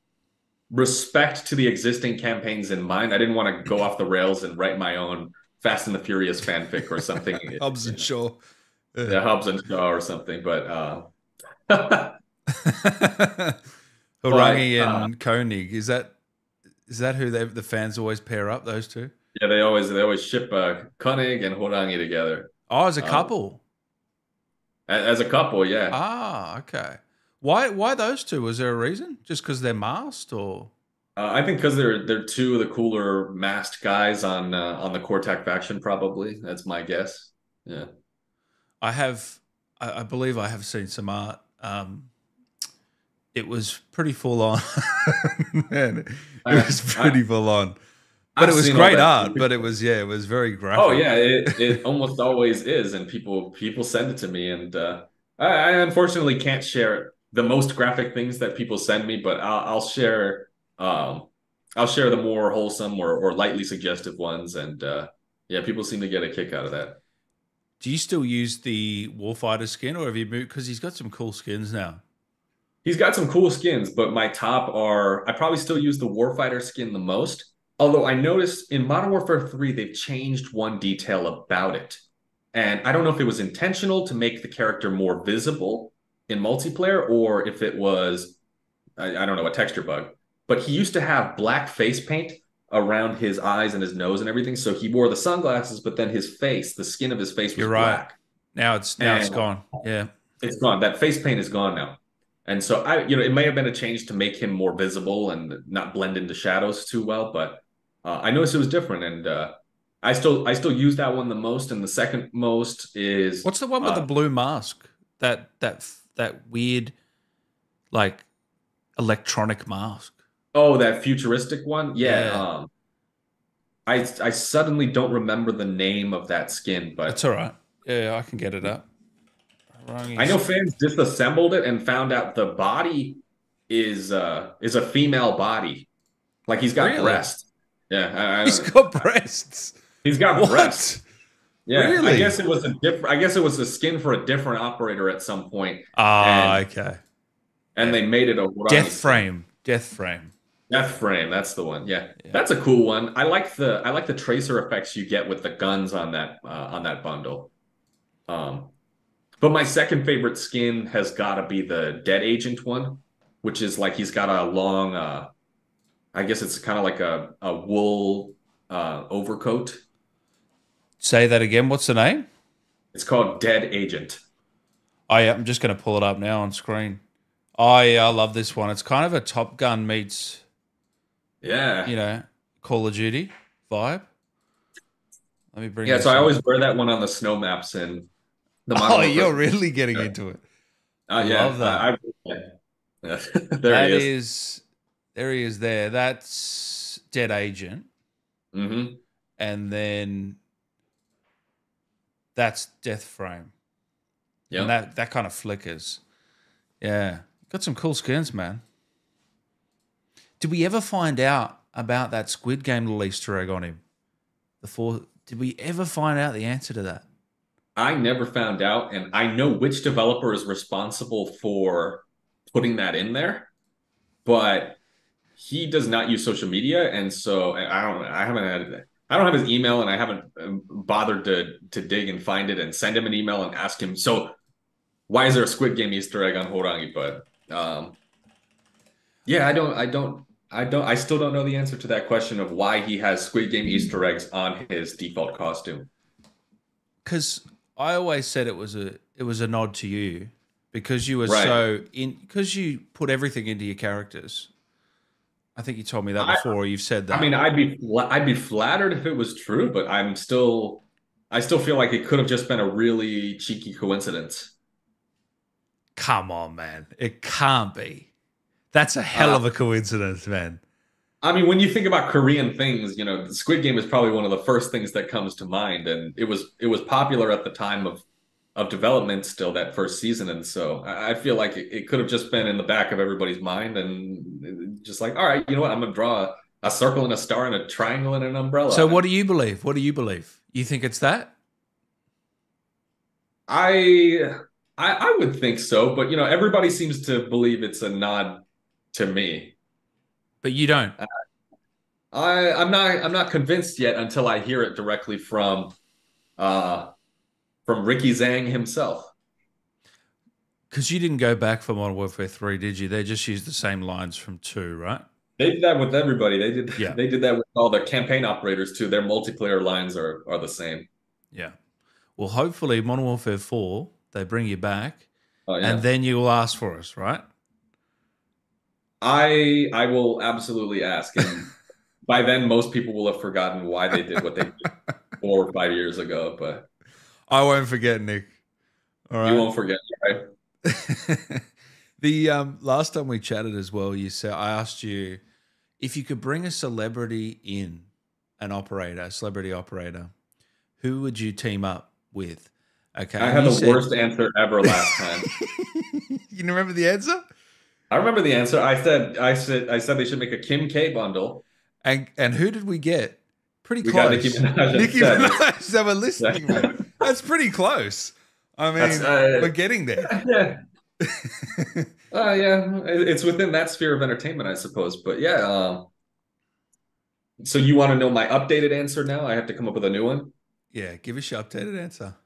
respect to the existing campaigns in mind. I didn't want to go off the rails and write my own Fast and the Furious fanfic or something. Hobbs and Shaw. Yeah, Hobbs and Shaw or something. But uh Horangi uh, and Koenig. Is that is that who they, the fans always pair up? Those two? yeah, they always they always ship uh Koenig and Horangi together. Oh, as a Um, couple. As a couple, yeah. ah, okay. Why? Why those two? Was there a reason? Just because they're masked, or? Uh, I think because they're they're two of the cooler masked guys on uh, on the KorTac faction. Probably that's my guess. Yeah, I have. I, I believe I have seen some art. Um, it was pretty full on. Man, it I- was pretty full on. But I've it was great art. But it was yeah, it was very graphic. Oh yeah, it, it almost always is, and people people send it to me, and uh, I, I unfortunately can't share the most graphic things that people send me, but I'll, I'll share um, I'll share the more wholesome or, or lightly suggestive ones, and uh, yeah, people seem to get a kick out of that. Do you still use the Warfighter skin, or have you moved? Because he's got some cool skins now. He's got some cool skins, but my top are I probably still use the Warfighter skin the most. Although I noticed in Modern Warfare 3, they've changed one detail about it. And I don't know if it was intentional to make the character more visible in multiplayer or if it was, I, I don't know, a texture bug. But he used to have black face paint around his eyes and his nose and everything. So he wore the sunglasses, but then his face, the skin of his face was You're right. black Now it's now it's And- gone. Yeah. it's gone. That face paint is gone now. And so I, you know, it may have been a change to make him more visible and not blend into shadows too well, but uh, I noticed it was different, and uh, I still, I still use that one the most. And the second most is What's the one with Uh, the blue mask? That that that weird, like, electronic mask. Oh that futuristic one. Yeah. Yeah. Um, I I suddenly don't remember the name of that skin, but That's all right. Yeah, I can get it up. I know fans disassembled it and found out the body is uh is a female body, like he's got Really? breasts. Yeah, I, I He's got breasts. he's got breasts. What? Yeah, I guess it was a different. I guess it was a skin for a different operator at some point, Ah, And- okay. and they made it a Death frame. Death frame. Death frame. That's the one. Yeah. Yeah. that's a cool one. I like the I like the tracer effects you get with the guns on that uh, on that bundle. Um, but my second favorite skin has got to be the Dead Agent one, which is like he's got a long. Uh, I guess it's kind of like a a wool uh, overcoat. Say that again. What's the name? It's called Dead Agent. Oh yeah, I'm just going to pull it up now on screen. Oh yeah, I love this one. It's kind of a Top Gun meets, Yeah. you know, Call of Duty vibe. Let me bring. Yeah, so I up. always wear that one on the snow maps and the Oh, you're really getting Yeah. into it. Uh, yeah, I love that. I, I, yeah. there That he is. is, there he is. There. That's Dead Agent, hmm and then that's Death Frame. Yeah. And that that kind of flickers. Yeah. Got some cool skins, man. Did we ever find out about that Squid Game little Easter egg on him? The four did we ever find out the answer to that? I never found out, and I know which developer is responsible for putting that in there, but he does not use social media, and so I don't. I haven't had. I don't have his email, and I haven't um, bothered to to dig and find it and send him an email and ask him. So, why is there a Squid Game Easter egg on Horangi? But um, yeah, I don't. I don't. I don't. I still don't know the answer to that question of why he has Squid Game Easter eggs on his default costume. Because I always said it was a it was a nod to you because you were Right. so in because you put everything into your characters. I think you told me that I- before. You've said that. I mean, I'd be I'd be flattered if it was true, but I'm still I still feel like it could have just been a really cheeky coincidence. come on, man, it can't be. That's a hell Uh, of a coincidence, man. I mean, when you think about Korean things, you know, the Squid Game is probably one of the first things that comes to mind, and it was it was popular at the time of of development still that first season, and so I, I feel like it, it could have just been in the back of everybody's mind, and just like, all right, you know what, I'm gonna draw a, a circle and a star and a triangle and an umbrella. So, what do you believe? What do you believe? You think it's that? I, I I would think so, but you know, everybody seems to believe it's a nod to me. But you don't. I I'm not I'm not convinced yet until I hear it directly from uh from Ricky Zhang himself. Because you didn't go back for Modern Warfare 3, did you? They just used the same lines from 2, right? They did that with everybody. They did Yeah. they did that with all the campaign operators too. Their multiplayer lines are are the same. Yeah. Well, hopefully, Modern Warfare 4, they bring you back Oh yeah. and then you will ask for us, right? I I will absolutely ask. And by then, most people will have forgotten why they did what they did four or five years ago. But I won't forget, Nick. All right. You won't forget, right? the um, last time we chatted as well, you said I asked you if you could bring a celebrity in, an operator, a celebrity operator, who would you team up with? Okay. I had the said... worst answer ever last time. you remember the answer? I remember the answer. I said I said I said they should make a Kim K bundle. And and who did we get? Pretty we close. Nicki Minaj. Nicki Minaj. We're listening, yeah. That's pretty close. I mean, uh, we're getting there. Yeah. uh, yeah, it's within that sphere of entertainment, I suppose. But yeah. Um, so you want to know my updated answer now? I have to come up with a new one. Yeah, give us your updated answer.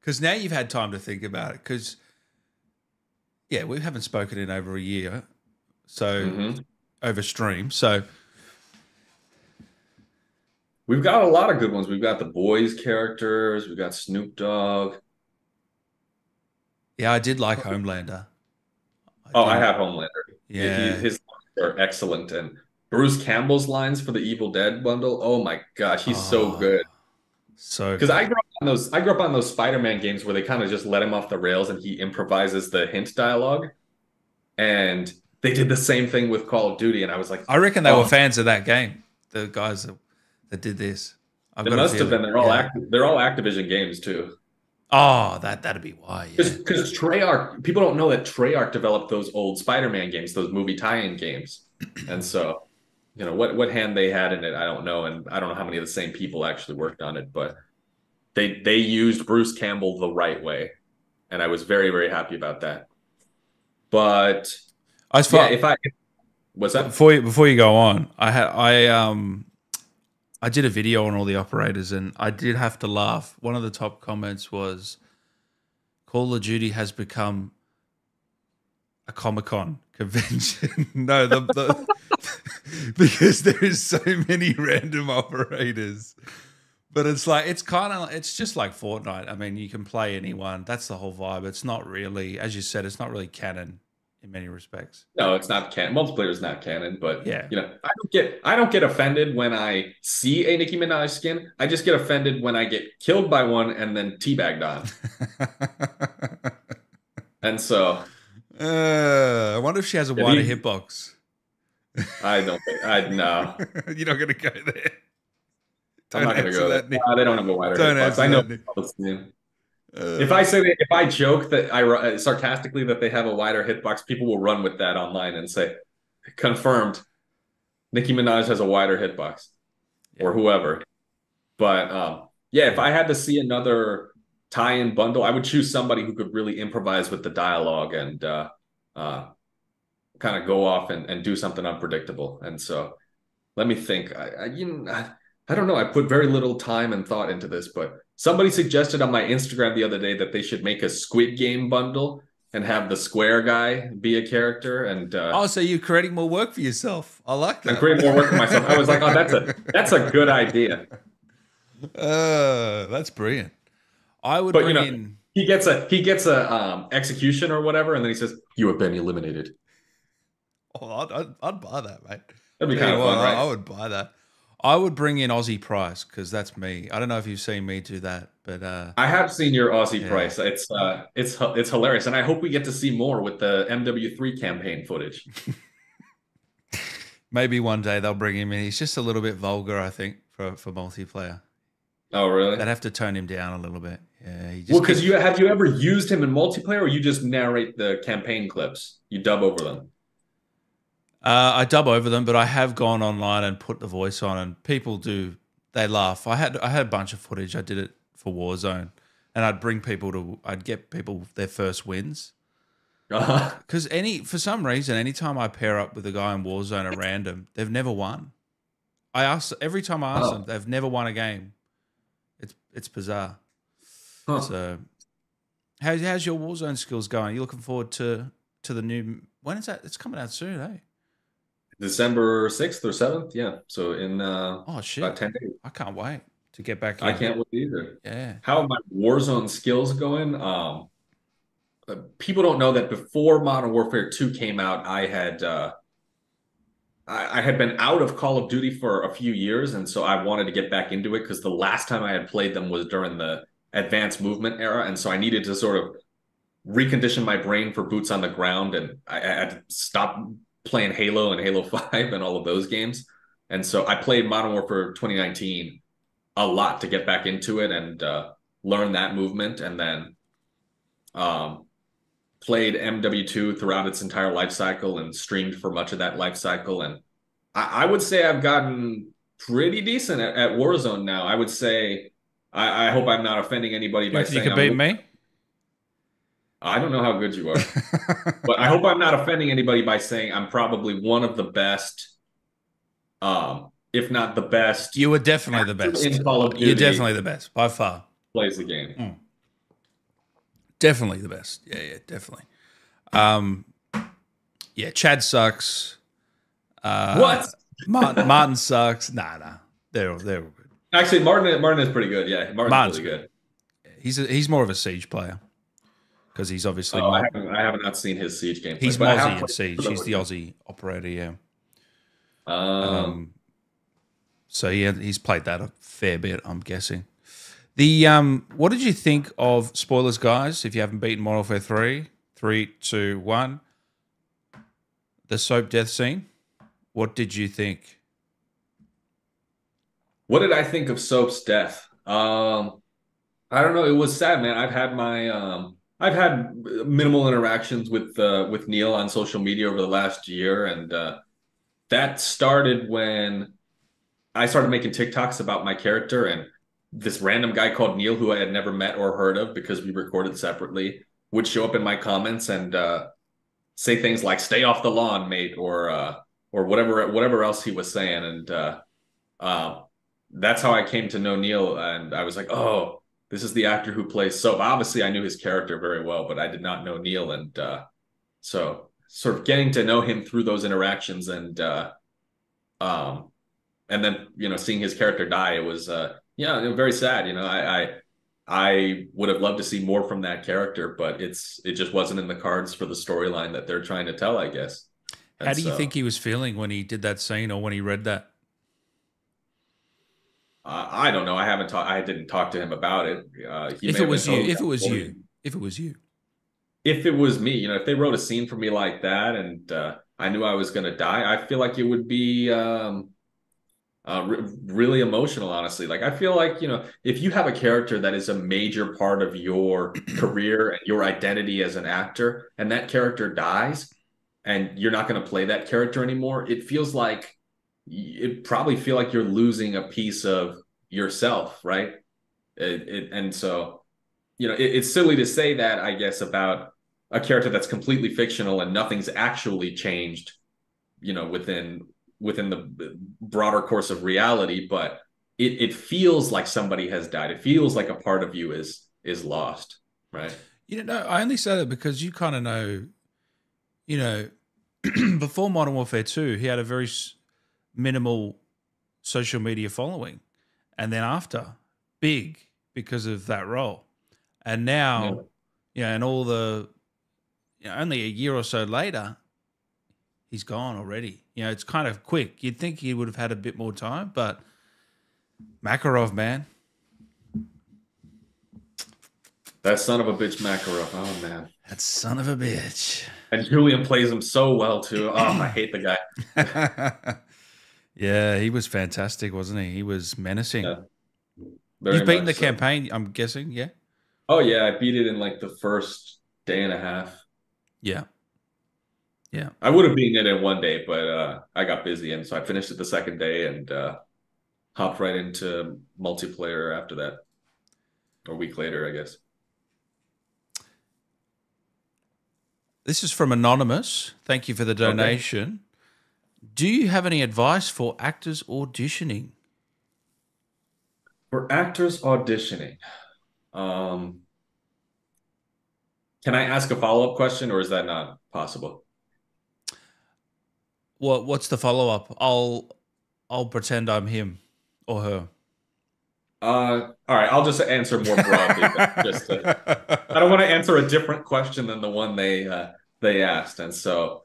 Because now you've had time to think about it. Because yeah, we haven't spoken in over a year, so mm-hmm. over stream. So we've got a lot of good ones. We've got the boys characters. We've got Snoop Dogg. Yeah, I did like Homelander. I oh, I have Homelander. Yeah, he, his are excellent, and Bruce Campbell's lines for the Evil Dead bundle. Oh my gosh, he's oh, so good. So because I grew up on those, I grew up on those Spider-Man games where they kind of just let him off the rails and he improvises the hint dialogue, and they did the same thing with Call of Duty, and I was like, I reckon they oh. were fans of that game. The guys that, that did this. I've it must have been. They're all yeah. They're all Activision games too. Oh, that that'd be why. Because yeah. Treyarch, people don't know that Treyarch developed those old Spider-Man games, those movie tie-in games, and so you know what what hand they had in it i don't know and i don't know how many of the same people actually worked on it but they they used bruce campbell the right way and i was very very happy about that. But i was yeah, if i what's that? Before you before you go on i had i um i did a video on all the operators and i did have to laugh. One of the top comments was call of duty has become a Comic Con convention. no, the, the because there is so many random operators. But it's like it's kind of it's just like Fortnite. I mean, you can play anyone. That's the whole vibe. It's not really, as you said, it's not really canon in many respects. No, it's not canon. Multiplayer is not canon, but yeah, you know, I don't get I don't get offended when I see a Nicki Minaj skin. I just get offended when I get killed by one and then teabagged on. and so uh, I wonder if she has a wider you, hitbox. I don't think I know. You're not gonna go there. Don't I'm not gonna go there. No, they don't have a wider don't hitbox. I know. Uh, if I say that, if I joke that I uh, sarcastically that they have a wider hitbox, people will run with that online and say, confirmed, Nicki Minaj has a wider hitbox, yeah. or whoever. But um, yeah, if I had to see another tie-in bundle, I would choose somebody who could really improvise with the dialogue and uh, uh, kind of go off and, and do something unpredictable. And so, let me think. I, I you know, I, I don't know. I put very little time and thought into this, but somebody suggested on my Instagram the other day that they should make a Squid Game bundle and have the square guy be a character. And uh, oh, so you're creating more work for yourself. I like that. I'm creating more work for myself. I was like, oh, that's a that's a good idea. Uh, that's brilliant. I would but, bring you know, in. He gets a he gets a um, execution or whatever, and then he says, "You have been eliminated." Oh, I'd, I'd, I'd buy that, mate. That'd be kind of fun, right? I would buy that. I would bring in Aussie Price because that's me. I don't know if you've seen me do that, but uh, I have seen your Aussie yeah. Price. It's uh, it's it's hilarious, and I hope we get to see more with the MW3 campaign footage. Maybe one day they'll bring him in. He's just a little bit vulgar, I think, for for multiplayer. Oh, really? They'd have to tone him down a little bit. Yeah. well, because you have you ever used him in multiplayer, or you just narrate the campaign clips? You dub over them. Uh, I dub over them, but I have gone online and put the voice on, and people do they laugh. I had I had a bunch of footage. I did it for Warzone, and I'd bring people to I'd get people their first wins. Because uh-huh. any for some reason, anytime I pair up with a guy in Warzone at random, they've never won. I ask every time I ask oh. them, they've never won a game it's bizarre. Huh. So, how's how's your Warzone skills going? Are you looking forward to to the new? When is that? It's coming out soon, eh? December sixth or seventh. Yeah. So in uh, oh shit, about ten days. I can't wait to get back. In. I can't wait either. Yeah. How are my Warzone skills going? Um, uh, people don't know that before Modern Warfare Two came out, I had uh, I, I had been out of Call of Duty for a few years, and so I wanted to get back into it because the last time I had played them was during the advanced movement era, and so I needed to sort of recondition my brain for boots on the ground, and I, I had to stop playing Halo and Halo Five and all of those games, and so I played Modern Warfare 2019 a lot to get back into it and uh, learn that movement, and then um, played MW2 throughout its entire life cycle and streamed for much of that life cycle. And I, I would say I've gotten pretty decent at, at Warzone now. I would say I, I, hope I'm not offending anybody by saying you could beat me. I don't know how good you are, but I hope I'm not offending anybody by saying I'm probably one of the best, um, if not the best. You were definitely the best. In Call of Duty You're definitely the best by far. Plays the game. Mm. Definitely the best. Yeah, yeah, definitely. Um, yeah, Chad sucks. Uh, what? Martin, Martin sucks. Nah, nah. They're they're good. Actually, Martin Martin is pretty good. Yeah, Martin's, Martin's really good. He's a, he's more of a siege player because he's obviously. Oh, I, haven't, I have not seen his siege game. He's Aussie in siege. He's the Aussie operator. Yeah. Um, um. So yeah, he's played that a fair bit. I'm guessing. The um, what did you think of spoilers, guys? If you haven't beaten Modern Warfare three, three, two, one, the soap death scene. What did you think? What did I think of Soap's death? Um, I don't know. It was sad, man. I've had my um, I've had minimal interactions with uh, with Neil on social media over the last year, and uh, that started when I started making TikToks about my character and this random guy called Neil, who I had never met or heard of because we recorded separately, would show up in my comments and uh, say things like "Stay off the lawn, mate," or uh, or whatever whatever else he was saying, and uh, uh, that's how I came to know Neil. And I was like, "Oh, this is the actor who plays Soap." Obviously, I knew his character very well, but I did not know Neil, and uh, so sort of getting to know him through those interactions and uh, um, and then you know seeing his character die, it was uh, yeah, very sad. You know, I, I I would have loved to see more from that character, but it's it just wasn't in the cards for the storyline that they're trying to tell, I guess. And How do you so, think he was feeling when he did that scene or when he read that? Uh, I don't know. I haven't talked. I didn't talk to him about it. Uh, if it was you, if it was you, if it was you, if it was me, you know, if they wrote a scene for me like that, and uh, I knew I was going to die, I feel like it would be. Um, uh, re- really emotional honestly like i feel like you know if you have a character that is a major part of your career and your identity as an actor and that character dies and you're not going to play that character anymore it feels like it probably feel like you're losing a piece of yourself right it, it, and so you know it, it's silly to say that i guess about a character that's completely fictional and nothing's actually changed you know within within the broader course of reality, but it, it feels like somebody has died. It feels like a part of you is is lost, right? You know, I only say that because you kind of know, you know, before Modern Warfare 2, he had a very minimal social media following. And then after, big because of that role. And now, yeah, you know, and all the, you know, only a year or so later, he's gone already. You know, it's kind of quick. You'd think he would have had a bit more time, but Makarov, man. That son of a bitch, Makarov. Oh man, that son of a bitch. And Julian plays him so well too. Oh, I hate the guy. yeah, he was fantastic, wasn't he? He was menacing. Yeah, You've beaten the so. campaign, I'm guessing, yeah. Oh yeah, I beat it in like the first day and a half. Yeah. Yeah. I would have beaten it in one day, but uh, I got busy. And so I finished it the second day and uh, hopped right into multiplayer after that. A week later, I guess. This is from Anonymous. Thank you for the donation. Okay. Do you have any advice for actors auditioning? For actors auditioning, um, can I ask a follow up question or is that not possible? What What's the follow up? I'll I'll pretend I'm him or her. Uh, all right. I'll just answer more broadly. just to, I don't want to answer a different question than the one they uh, they asked, and so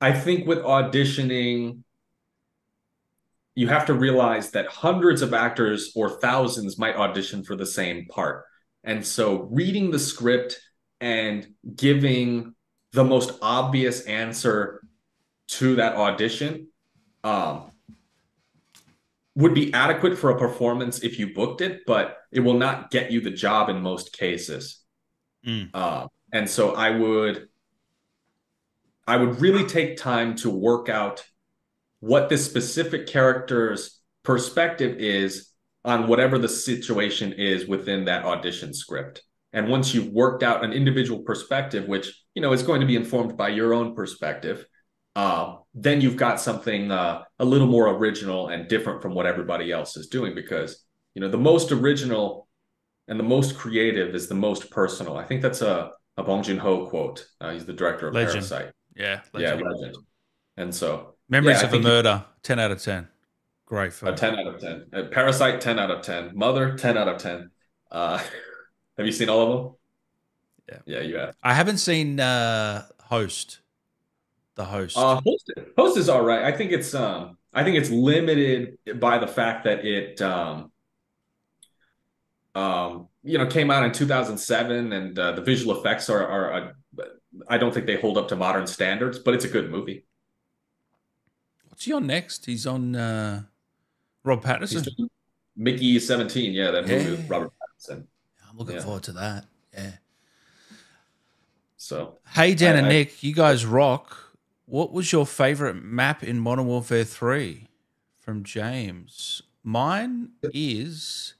I think with auditioning, you have to realize that hundreds of actors or thousands might audition for the same part. And so reading the script and giving the most obvious answer to that audition um, would be adequate for a performance if you booked it, but it will not get you the job in most cases. Mm. Uh, and so I would I would really take time to work out what this specific character's perspective is on whatever the situation is within that audition script. And once you've worked out an individual perspective, which you know is going to be informed by your own perspective, uh, then you've got something uh, a little more original and different from what everybody else is doing. Because you know the most original and the most creative is the most personal. I think that's a a Bong Joon Ho quote. Uh, he's the director of Legend. Parasite. Yeah, Yeah, legend. legend. And so Memories Yeah, of a think- Murder, ten out of ten. Great film. a 10 out of 10. Uh, Parasite, 10 out of 10. Mother, 10 out of 10. Uh, have you seen all of them? Yeah. Yeah, you have. I haven't seen uh, Host. The Host. Uh, Host, Host is all right. I think it's um I think it's limited by the fact that it um um you know came out in 2007 and uh, the visual effects are are uh, I don't think they hold up to modern standards, but it's a good movie. What's he on next? He's on uh, Rob Pattinson. He's Mickey 17, yeah, that movie with Robert Pattinson. I'm looking Yeah. forward to that. Yeah. So Hey, Dan I- and I- Nick, you guys rock. What was your favorite map in Modern Warfare 3 from James? Mine is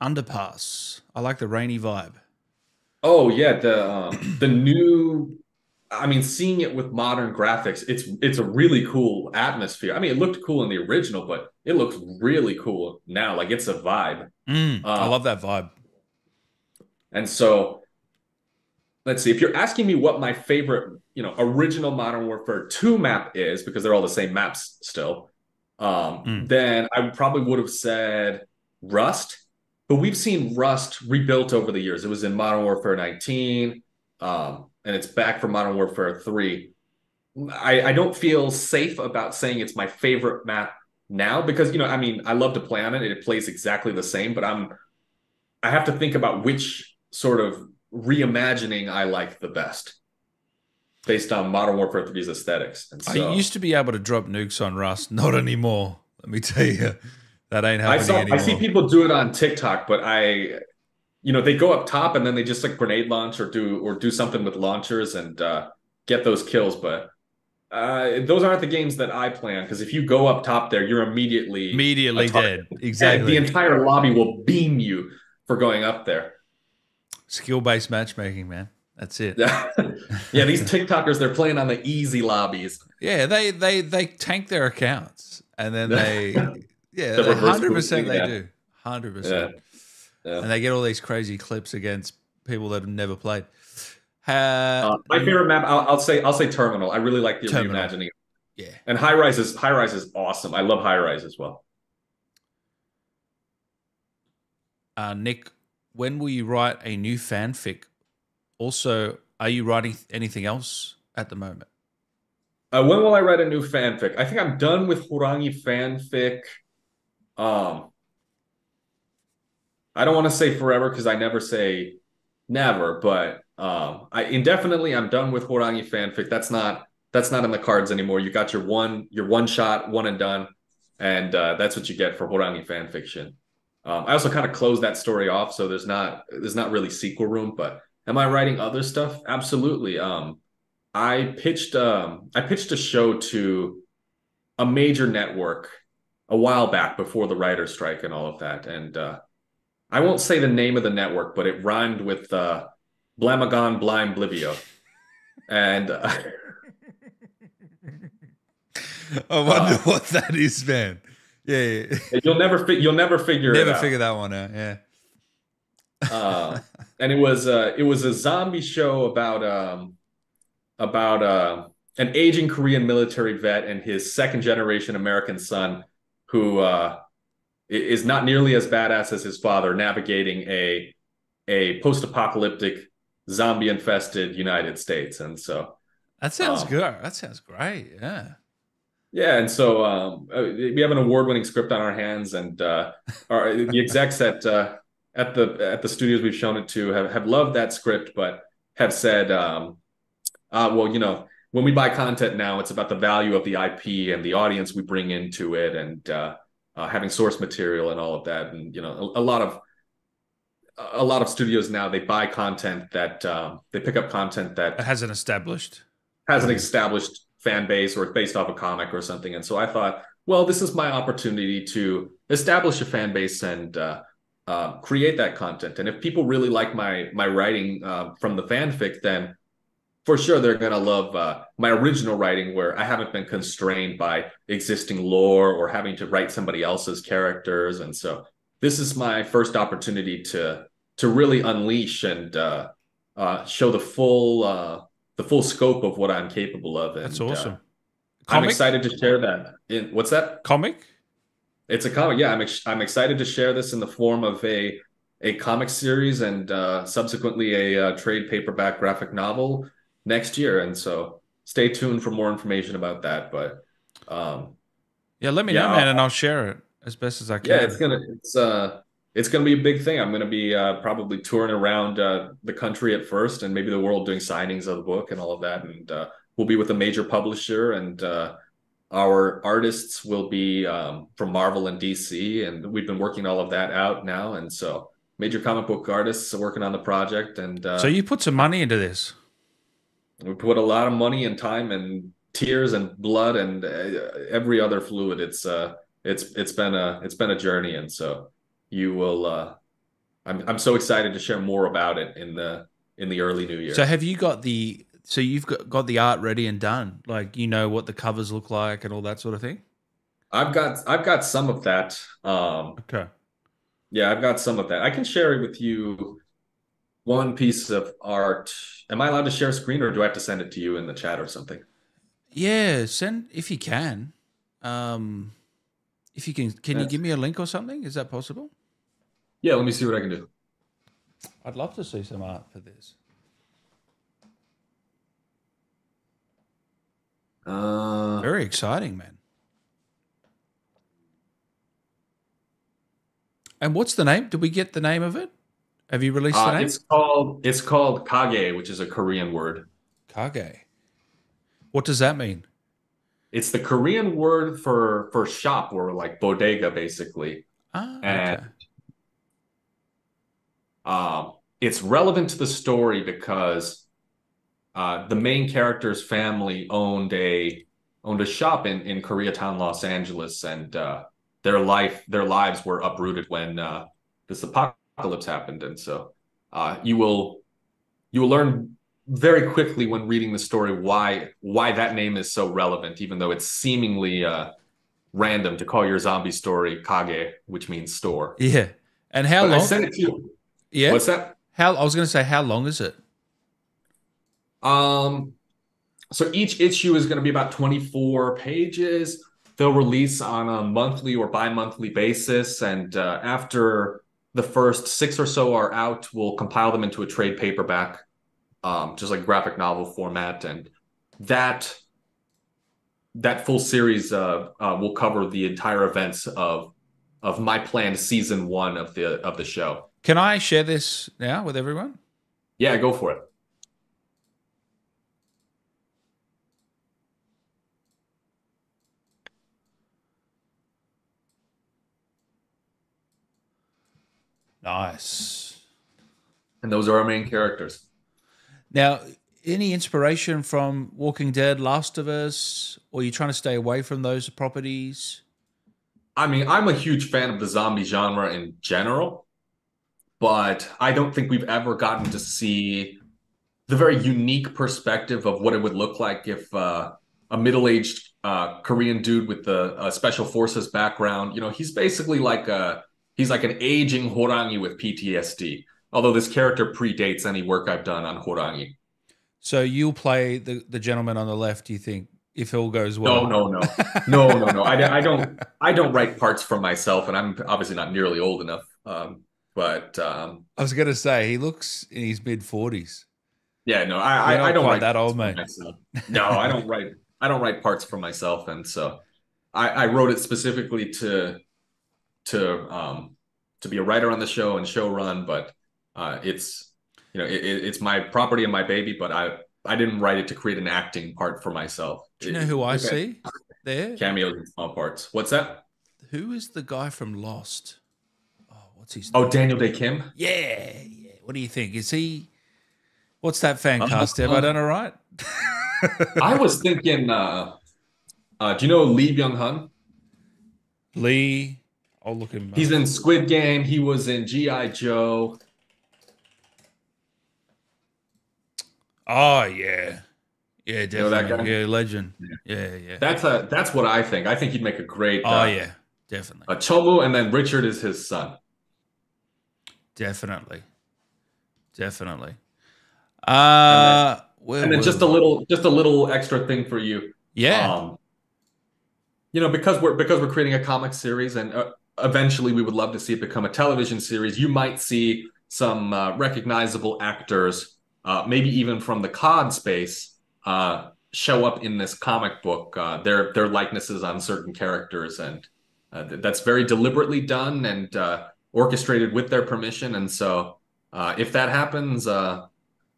Underpass. I like the rainy vibe. Oh yeah, the um, the new. I mean, seeing it with modern graphics, it's it's a really cool atmosphere. I mean, it looked cool in the original, but it looks really cool now. Like it's a vibe. Mm, I Uh, love that vibe. And so, let's see. If you're asking me what my favorite, you know, original Modern Warfare 2 map is, because they're all the same maps still, um, Mm. then I probably would have said Rust. But we've seen Rust rebuilt over the years. It was in Modern Warfare 19, um, and it's back for Modern Warfare 3. I, I don't feel safe about saying it's my favorite map now because you know, I mean, I love to play on it. It plays exactly the same, but I'm I have to think about which sort of reimagining I like the best based on Modern Warfare 3's aesthetics. And so I used to be able to drop nukes on Rust. Not anymore. Let me tell you. That ain't I saw anymore. I see people do it on TikTok, but I you know, they go up top and then they just like grenade launch or do or do something with launchers and uh get those kills, but uh, those aren't the games that I plan because if you go up top there, you're immediately Immediately dead. And Exactly. the entire lobby will beam you for going up there. Skill based matchmaking, man. That's it. yeah, these TikTokers, they're playing on the easy lobbies. Yeah, they they they tank their accounts and then they yeah, The hundred percent they do. Hundred Yeah. percent. Yeah. And they get all these crazy clips against people that have never played. Uh, Uh, my favorite map, I'll, I'll say, I'll say Terminal. I really like the Terminal. reimagining. yeah. And High Rise is High Rise is awesome. I love High Rise as well. Uh, Nick, when will you write a new fanfic? Also, are you writing anything else at the moment? Uh, when will I write a new fanfic? I think I'm done with Horangi fanfic. Um, I don't want to say forever because I never say never, but um, I indefinitely I'm done with Horangi fanfic. That's not that's not in the cards anymore. You got your one your one shot, one and done, and uh, that's what you get for Horangi fanfiction. Um, I also kind of closed that story off, so there's not there's not really sequel room. But am I writing other stuff? Absolutely. Um, I pitched um I pitched a show to a major network a while back before the writer's strike and all of that. And uh I won't say the name of the network, but it rhymed with uh Blamagon Blind Blivio. And uh, I wonder Uh, what that is, man. Yeah, yeah. you'll never fi- you'll never figure never it out. figure that one out. Yeah. uh, and it was uh, it was a zombie show about um, about uh, an aging Korean military vet and his second generation American son who uh, is not nearly as badass as his father, navigating a a post apocalyptic zombie infested United States. And so That sounds Um, good. That sounds great. Yeah. Yeah, and so um, uh, we have an award-winning script on our hands, and uh, our, the execs at uh, at the at the studios we've shown it to have, have loved that script, but have said, um, uh, well, you know, when we buy content now, it's about the value of the IP and the audience we bring into it, and uh, uh, having source material and all of that, and you know, a, a lot of a lot of studios now they buy content that um, they pick up content that It hasn't established. has an established fan base or it's based off a comic or something. And so I thought, well, this is my opportunity to establish a fan base and uh, uh, create that content. And if people really like my my writing uh, from the fanfic, then for sure they're gonna love uh, my original writing, where I haven't been constrained by existing lore or having to write somebody else's characters. And so this is my first opportunity to to really unleash and uh, uh, show the full uh, the full scope of what I'm capable of. And, That's uh, awesome. I'm excited to share that. In what's that? Comic? It's a comic. Yeah, I'm ex- I'm excited to share this in the form of a a comic series and uh, subsequently a uh, trade paperback graphic novel next year. And so stay tuned for more information about that. But um, Yeah, let me Yeah, know, man, I'll- and I'll share it as best as I can. yeah, it's gonna it's uh it's gonna be a big thing. I'm gonna be uh, probably touring around uh, the country at first, and maybe the world doing signings of the book and all of that. And uh, we'll be with a major publisher, and uh, our artists will be um, from Marvel and DC, and we've been working all of that out now. And so, major comic book artists are working on the project, and uh, so you put some money into this. We put a lot of money and time and tears and blood and uh, every other fluid. It's uh, it's it's been a it's been a journey, and so you will. Uh, I'm I'm so excited to share more about it in the in the early new year. So have you got the so you've got, got the art ready and done? Like you know what the covers look like and all that sort of thing? I've got I've got some of that. Um, Okay. yeah, I've got some of that. I can share it with you one piece of art. Am I allowed to share a screen, or do I have to send it to you in the chat or something? Yeah, send if you can. Um if you can can you give me a link or something? Is that possible? Yeah, let me see what I can do. I'd love to see some art for this. Uh, Very exciting, man. And what's the name? Did we get the name of it? Have you released uh, it's called it's called kage, which is a Korean word. Kage. What does that mean? It's the Korean word for for shop or like bodega, basically. Ah, And- okay. Um, it's relevant to the story because uh, the main character's family owned a owned a shop in in Koreatown, Los Angeles, and uh, their life their lives were uprooted when uh, this apocalypse happened, and so uh, you will you will learn very quickly when reading the story why why that name is so relevant, even though it's seemingly uh, random to call your zombie story Kage, which means store. Yeah. And how But I long? sent it to you. yeah. What's that? How I was going to say, how long is it? Um, so each issue is going to be about 24 pages. They'll release on a monthly or bi-monthly basis, and uh, after the first six or so are out, we'll compile them into a trade paperback, um, just like graphic novel format, and that that full series uh, uh, will cover the entire events of of my planned season one of the of the show. Can I share this now with everyone? Yeah, go for it. Nice. And those are our main characters. Now, any inspiration from Walking Dead, Last of Us, or you trying to stay away from those properties? I mean, I'm a huge fan of the zombie genre in general, but I don't think we've ever gotten to see the very unique perspective of what it would look like if uh, a middle-aged uh, Korean dude with the uh, special forces background, you know, he's basically like a he's like an aging Horangi with PTSD. Although this character predates any work I've done on Horangi. So you'll play the, the gentleman on the left, you think, if all goes well? No, no, no, no, no, no. I, I don't. I don't write parts for myself, and I'm obviously not nearly old enough. Um, but um, I was going to say, he looks in his mid 40s. Yeah, no, I, I, I don't write that old, mate. No, I don't write. I don't write parts for myself, and so I, I wrote it specifically to to um to be a writer on the show and show run, but uh, it's you know it, it's my property and my baby, but I I didn't write it to create an acting part for myself. Do you know who I see there? Cameos and small parts. What's that? Who is the guy from Lost? Oh, what's his oh, name? Oh, Daniel Dae Kim. Yeah, yeah. What do you think? Is he? What's that fan cast? Uh, Have I done it right? I was thinking. uh uh, do you know Lee Byung Hun? Lee, I'll look him. He's in Squid Game. He was in GI Joe. Oh yeah, yeah, definitely. You know that guy? Yeah, legend. Yeah. yeah, yeah. That's a that's what I think. I think he'd make a great. Oh uh, yeah, definitely. A Chomu, and then Richard is his son. Definitely, definitely. Uh, and then, and then just a little, just a little extra thing for you. Yeah. Um, you know, because we're because we're creating a comic series, and uh, eventually we would love to see it become a television series. You might see some uh, recognizable actors, uh, maybe even from the COD space, uh, show up in this comic book. Uh, their their likenesses on certain characters, and uh, that's very deliberately done and orchestrated with their permission. And so, if that happens,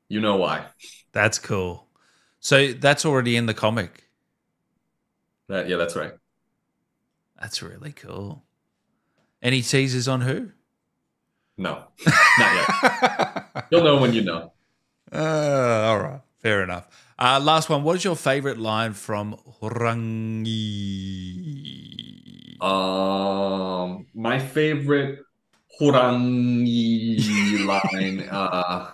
you know why. That's cool. So that's already in the comic. That, yeah, that's right. That's really cool. Any teasers on who? No, not yet. You'll know when you know. Uh, all right, fair enough. Uh, last one. What is your favorite line from Horangi? Um, my favorite Horangi line. Uh,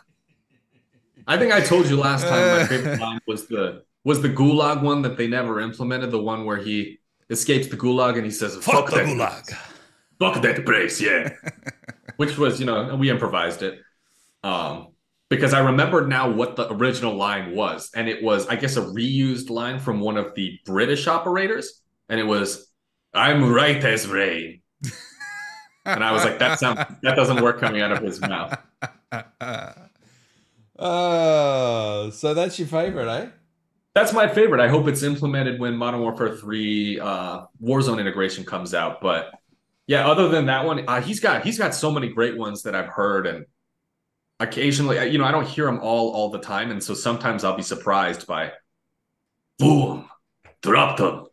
I think I told you last time my favorite line was the was the Gulag one that they never implemented. The one where he escapes the gulag and he says, "Fuck, Fuck the gulag, fuck that place," yeah. Which was, you know, we improvised it, um, because I remember now what the original line was, and it was, I guess, a reused line from one of the British operators, and it was, "I'm right as rain," and I was like, "That sounds that doesn't work coming out of his mouth." Oh, so that's your favorite, eh? that's my favorite. I hope it's implemented when Modern Warfare 3 uh, Warzone integration comes out. But yeah, other than that one, uh, he's got he's got so many great ones that I've heard, and occasionally, you know, I don't hear them all all the time, and so sometimes I'll be surprised by, boom, drop them.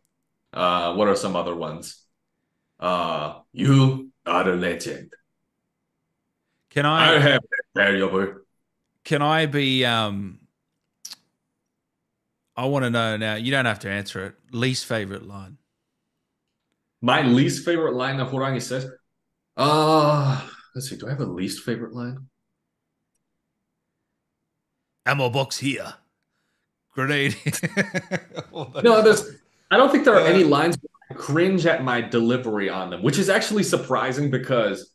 Uh, what are some other ones? Uh, you are a legend. Can I? I have variable. Can I be um I want to know now. You don't have to answer it. Least favorite line. My least favorite line that Horangi says. Uh let's see. Do I have a least favorite line? Ammo box here. Grenade. no, there's. I don't think there are uh, any lines. I cringe at my delivery on them, which is actually surprising because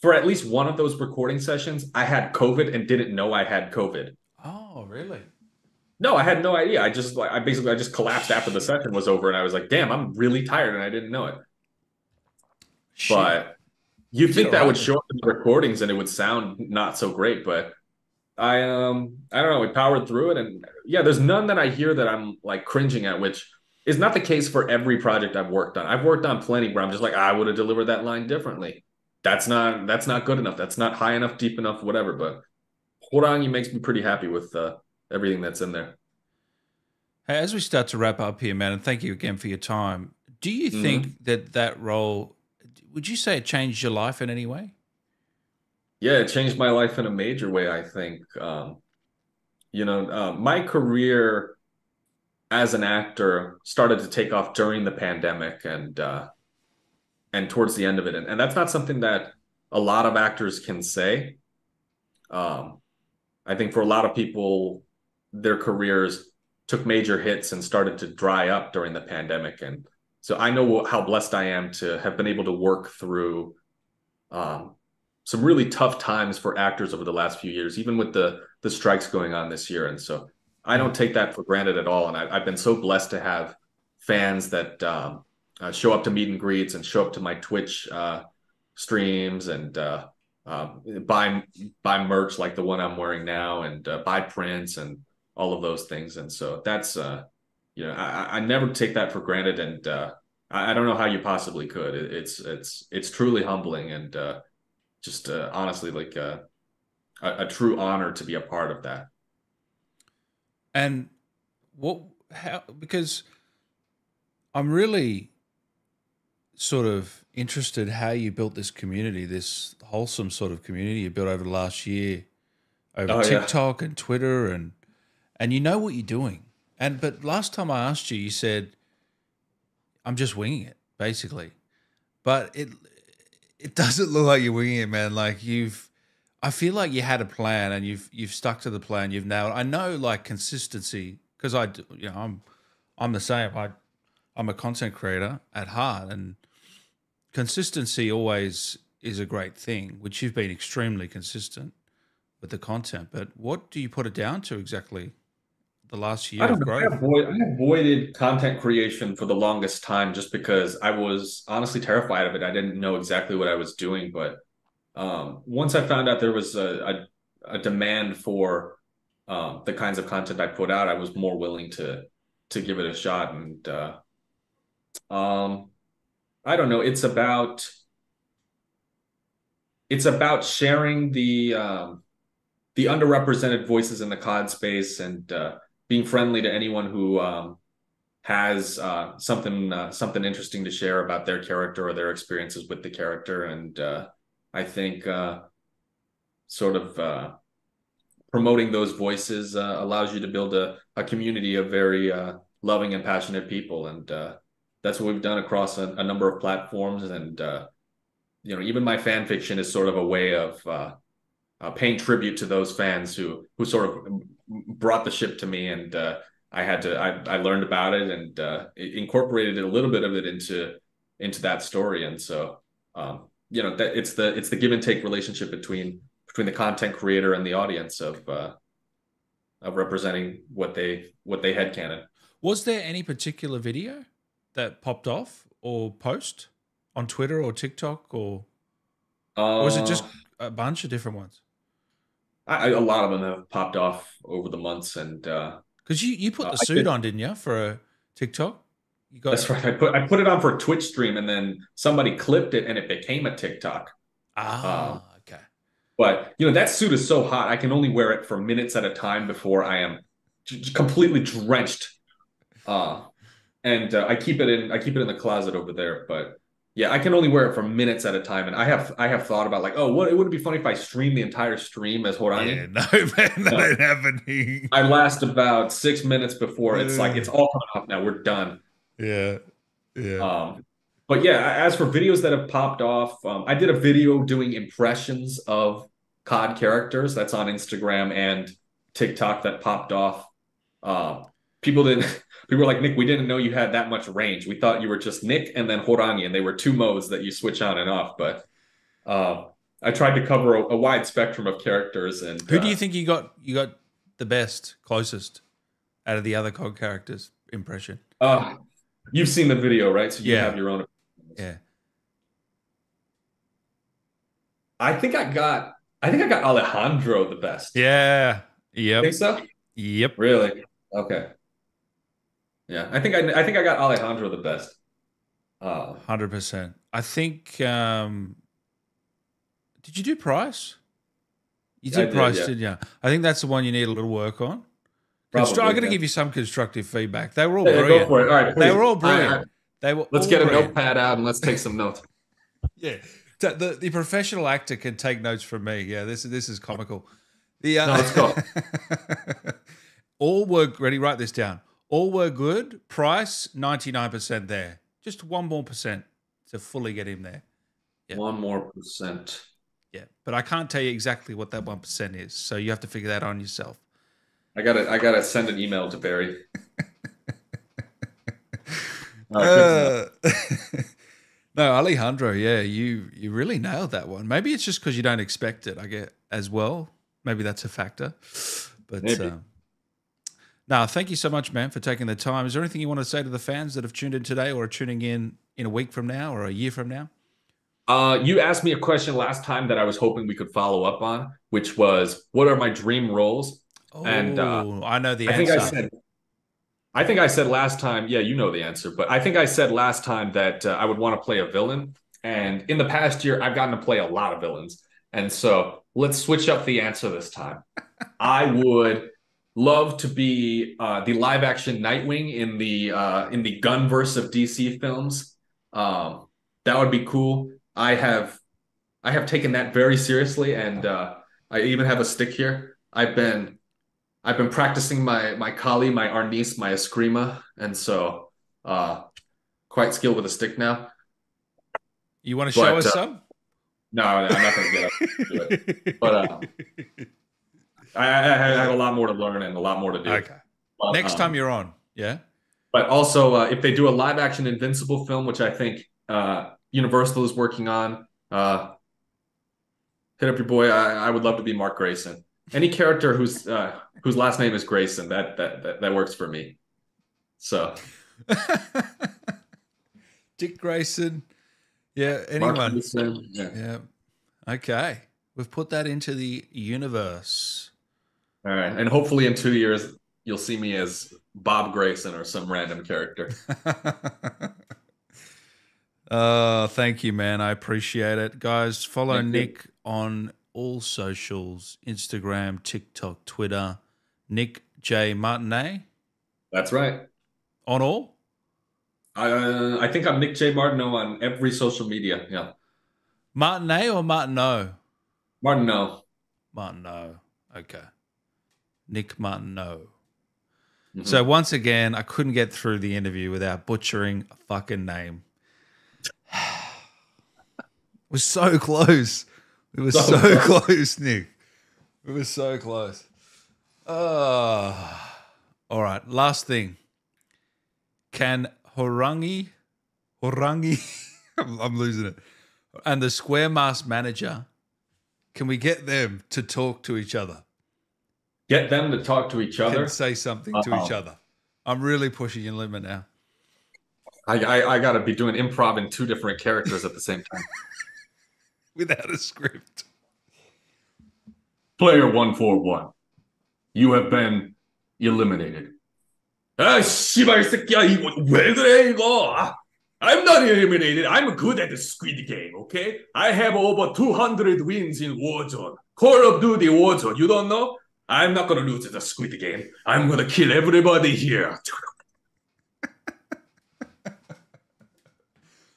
for at least one of those recording sessions, I had COVID and didn't know I had COVID. Oh, really? No, I had no idea. I just like I basically I just collapsed after the session was over, and I was like, "Damn, I'm really tired," and I didn't know it. Shit. But you think that would show up in the recordings and it would sound not so great, but I um I don't know. We powered through it, and yeah, there's none that I hear that I'm like cringing at, which is not the case for every project I've worked on. I've worked on plenty where I'm just like, I would have delivered that line differently. That's not that's not good enough. That's not high enough, deep enough, whatever. But Horangi makes me pretty happy with uh, everything that's in there. Hey, as we start to wrap up here, man, and thank you again for your time. Do you mm-hmm. think that that role, would you say it changed your life in any way? Yeah, it changed my life in a major way. I think, um, you know, uh, my career as an actor started to take off during the pandemic and uh, and towards the end of it, and, and that's not something that a lot of actors can say. Um, I think for a lot of people, their careers took major hits and started to dry up during the pandemic. And so I know how blessed I am to have been able to work through um, some really tough times for actors over the last few years, even with the the strikes going on this year. And so I don't take that for granted at all. And I, have been so blessed to have fans that um, uh, show up to meet and greets and show up to my Twitch uh, streams and uh, uh, buy buy merch like the one I'm wearing now, and uh, buy prints and all of those things. And so that's uh, you know I, I never take that for granted, and uh, I, I don't know how you possibly could. It, it's it's it's truly humbling and uh, just uh, honestly like uh, a, a true honor to be a part of that. And what how because I'm really sort of interested how you built this community, this wholesome sort of community you built over the last year over Oh, yeah. TikTok and Twitter and and you know what you're doing. And but last time I asked you, you said, I'm just winging it, basically. But it it doesn't look like you're winging it, man. Like you've I feel like you had a plan and you've you've stuck to the plan. You've nailed. I know like consistency because I you know I'm I'm the same. I I'm a content creator at heart, and consistency always is a great thing. Which you've been extremely consistent with the content. But what do you put it down to exactly? The last year I of don't know. I, avoid, I avoided content creation for the longest time just because I was honestly terrified of it. I didn't know exactly what I was doing. But um, once I found out there was a, a, a demand for um, the kinds of content I put out, I was more willing to to give it a shot. And uh, um, I don't know. It's about it's about sharing the um, the underrepresented voices in the COD space and uh, being friendly to anyone who um, has uh, something uh, something interesting to share about their character or their experiences with the character. And uh, I think uh, sort of uh, promoting those voices uh, allows you to build a, a community of very loving and passionate people. And that's what we've done across a, a number of platforms. And you know, even my fan fiction is sort of a way of uh, paying tribute to those fans who who sort of brought the ship to me, and uh, I had to I, I learned about it and uh, incorporated a little bit of it into into that story, and so um, you know that it's the it's the give and take relationship between between the content creator and the audience of uh, of representing what they what they had canon. Was there any particular video that popped off or post on Twitter or TikTok or, or was it just Uh, a bunch of different ones? I, a lot of them have popped off over the months, and uh, Because you, you put Uh, the I suit did- on, didn't you, for a TikTok? You got That's right. I put I put it on for a Twitch stream, and then somebody clipped it, and it became a TikTok. Ah, Um, okay. But you know that suit is so hot, I can only wear it for minutes at a time before I am completely drenched. Uh, and uh, I keep it in I keep it in the closet over there. But yeah, I can only wear it for minutes at a time. And I have I have thought about like, oh, what it would be funny if I stream the entire stream as Horangi. Yeah, no, man, that No. ain't happening. I last about six minutes before it's like it's all coming off now. We're done. Yeah, yeah. Um, but yeah, as for videos that have popped off, um, I did a video doing impressions of COD characters. That's on Instagram and TikTok that popped off. Uh, people didn't. People were like, Nick, we didn't know you had that much range. We thought you were just Nick and then Horangi, and they were two modes that you switch on and off. But uh, I tried to cover a, a wide spectrum of characters. And Who do uh, you think you got? You got the best, closest out of the other COD characters impression? Uh, you've seen the video, right? So you Yeah. have your own. Yeah. I think I got. I think I got Alejandro the best. Yeah. Yep. Think so? Yep. Really? Okay. Yeah, I think I I think I got Alejandro the best. Uh, Hundred percent. I think. um Did you do Price? You did did, Price, yeah. didn't you? I think that's the one you need a little work on. Probably, Constru- I'm going to give you some constructive feedback. They were all yeah, go brilliant. for it. All right, They were all right, all brilliant. right. They were. Let's get a brilliant. notepad out and let's take some notes. Yeah, So the the professional actor can take notes from me. Yeah, this this is comical. The uh, No, let's go. all were ready. Write this down. All were good. Price ninety nine percent there. Just one more percent to fully get him there. Yeah. One more percent. Yeah, but I can't tell you exactly what that one percent is. So you have to figure that on yourself. I gotta I gotta send an email to Barry. All right, good to. Uh, no, Alejandro. Yeah, you you really nailed that one. Maybe it's just because you don't expect it. I get as well. Maybe that's a factor. But um, no, thank you so much, man, for taking the time. Is there anything you want to say to the fans that have tuned in today or are tuning in in a week from now or a year from now? Uh, you asked me a question last time that I was hoping we could follow up on, which was, "What are my dream roles?" Oh, And, uh, I know the I think I answer. said, I think I said last time. Yeah, you know the answer, but I think I said last time that uh, I would want to play a villain. And in the past year, I've gotten to play a lot of villains, and so let's switch up the answer this time. I would love to be uh, the live action Nightwing in the uh, in the Gunnverse of DC films. Um, that would be cool. I have I have taken that very seriously, and uh, I even have a stick here. I've been I've been practicing my my Kali, my Arnis, my Eskrima, and so uh, quite skilled with a stick now. You want to show But, us uh, some? No, I'm not going to get up it. But uh, I, I, I have a lot more to learn and a lot more to do. okay. But, Next um, time you're on, yeah. But also, uh, if they do a live action Invincible film, which I think uh, Universal is working on, uh, hit up your boy. I, I would love to be Mark Grayson. Any character whose uh, whose last name is Grayson, that that that, that works for me. So Dick Grayson. Yeah, anyone. Grayson, yeah. Yeah. Okay. We've put that into the universe. All right, and hopefully in two years you'll see me as Bob Grayson or some random character. uh, thank you, man. I appreciate it. Guys, follow Thank you. Nick on all socials Instagram, TikTok, Twitter. Nick J. Martinet That's right. on all. I uh, I think I'm Nick J Martineau on every social media. Yeah, Martinet or Martineau? Martineau. Martineau. Okay. Nick Martineau. Mhm. So once again, I couldn't get through the interview without butchering a fucking name. it was so close. It was So so, close. close, Nick. It was so close. Uh, all right. Last thing. Can Horangi, Horangi, I'm, I'm losing it, and the Square Mask manager, can we get them to talk to each other? Get them to talk to each other. can say something to each Uh-oh. other. I'm really pushing your limit now. I I, I got to be doing improv in two different characters at the same time. Without a script. Player one four one, you have been eliminated. 아 씨발 새끼야 이거 왜 그래 이거? 아, I'm not eliminated. I'm good at the Squid Game. Okay, I have over 200 wins in Warzone. Call of Duty Warzone. You don't know? I'm not gonna lose the Squid Game. I'm gonna kill everybody here.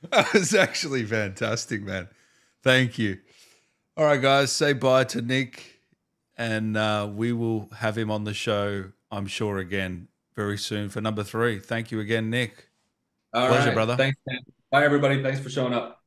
That was actually fantastic, man. Thank you. All right, guys, say bye to Nick, and uh, we will have him on the show, I'm sure, again very soon for number three. Thank you again, Nick. All Pleasure, right. brother. Thanks, man. Bye, everybody. Thanks for showing up.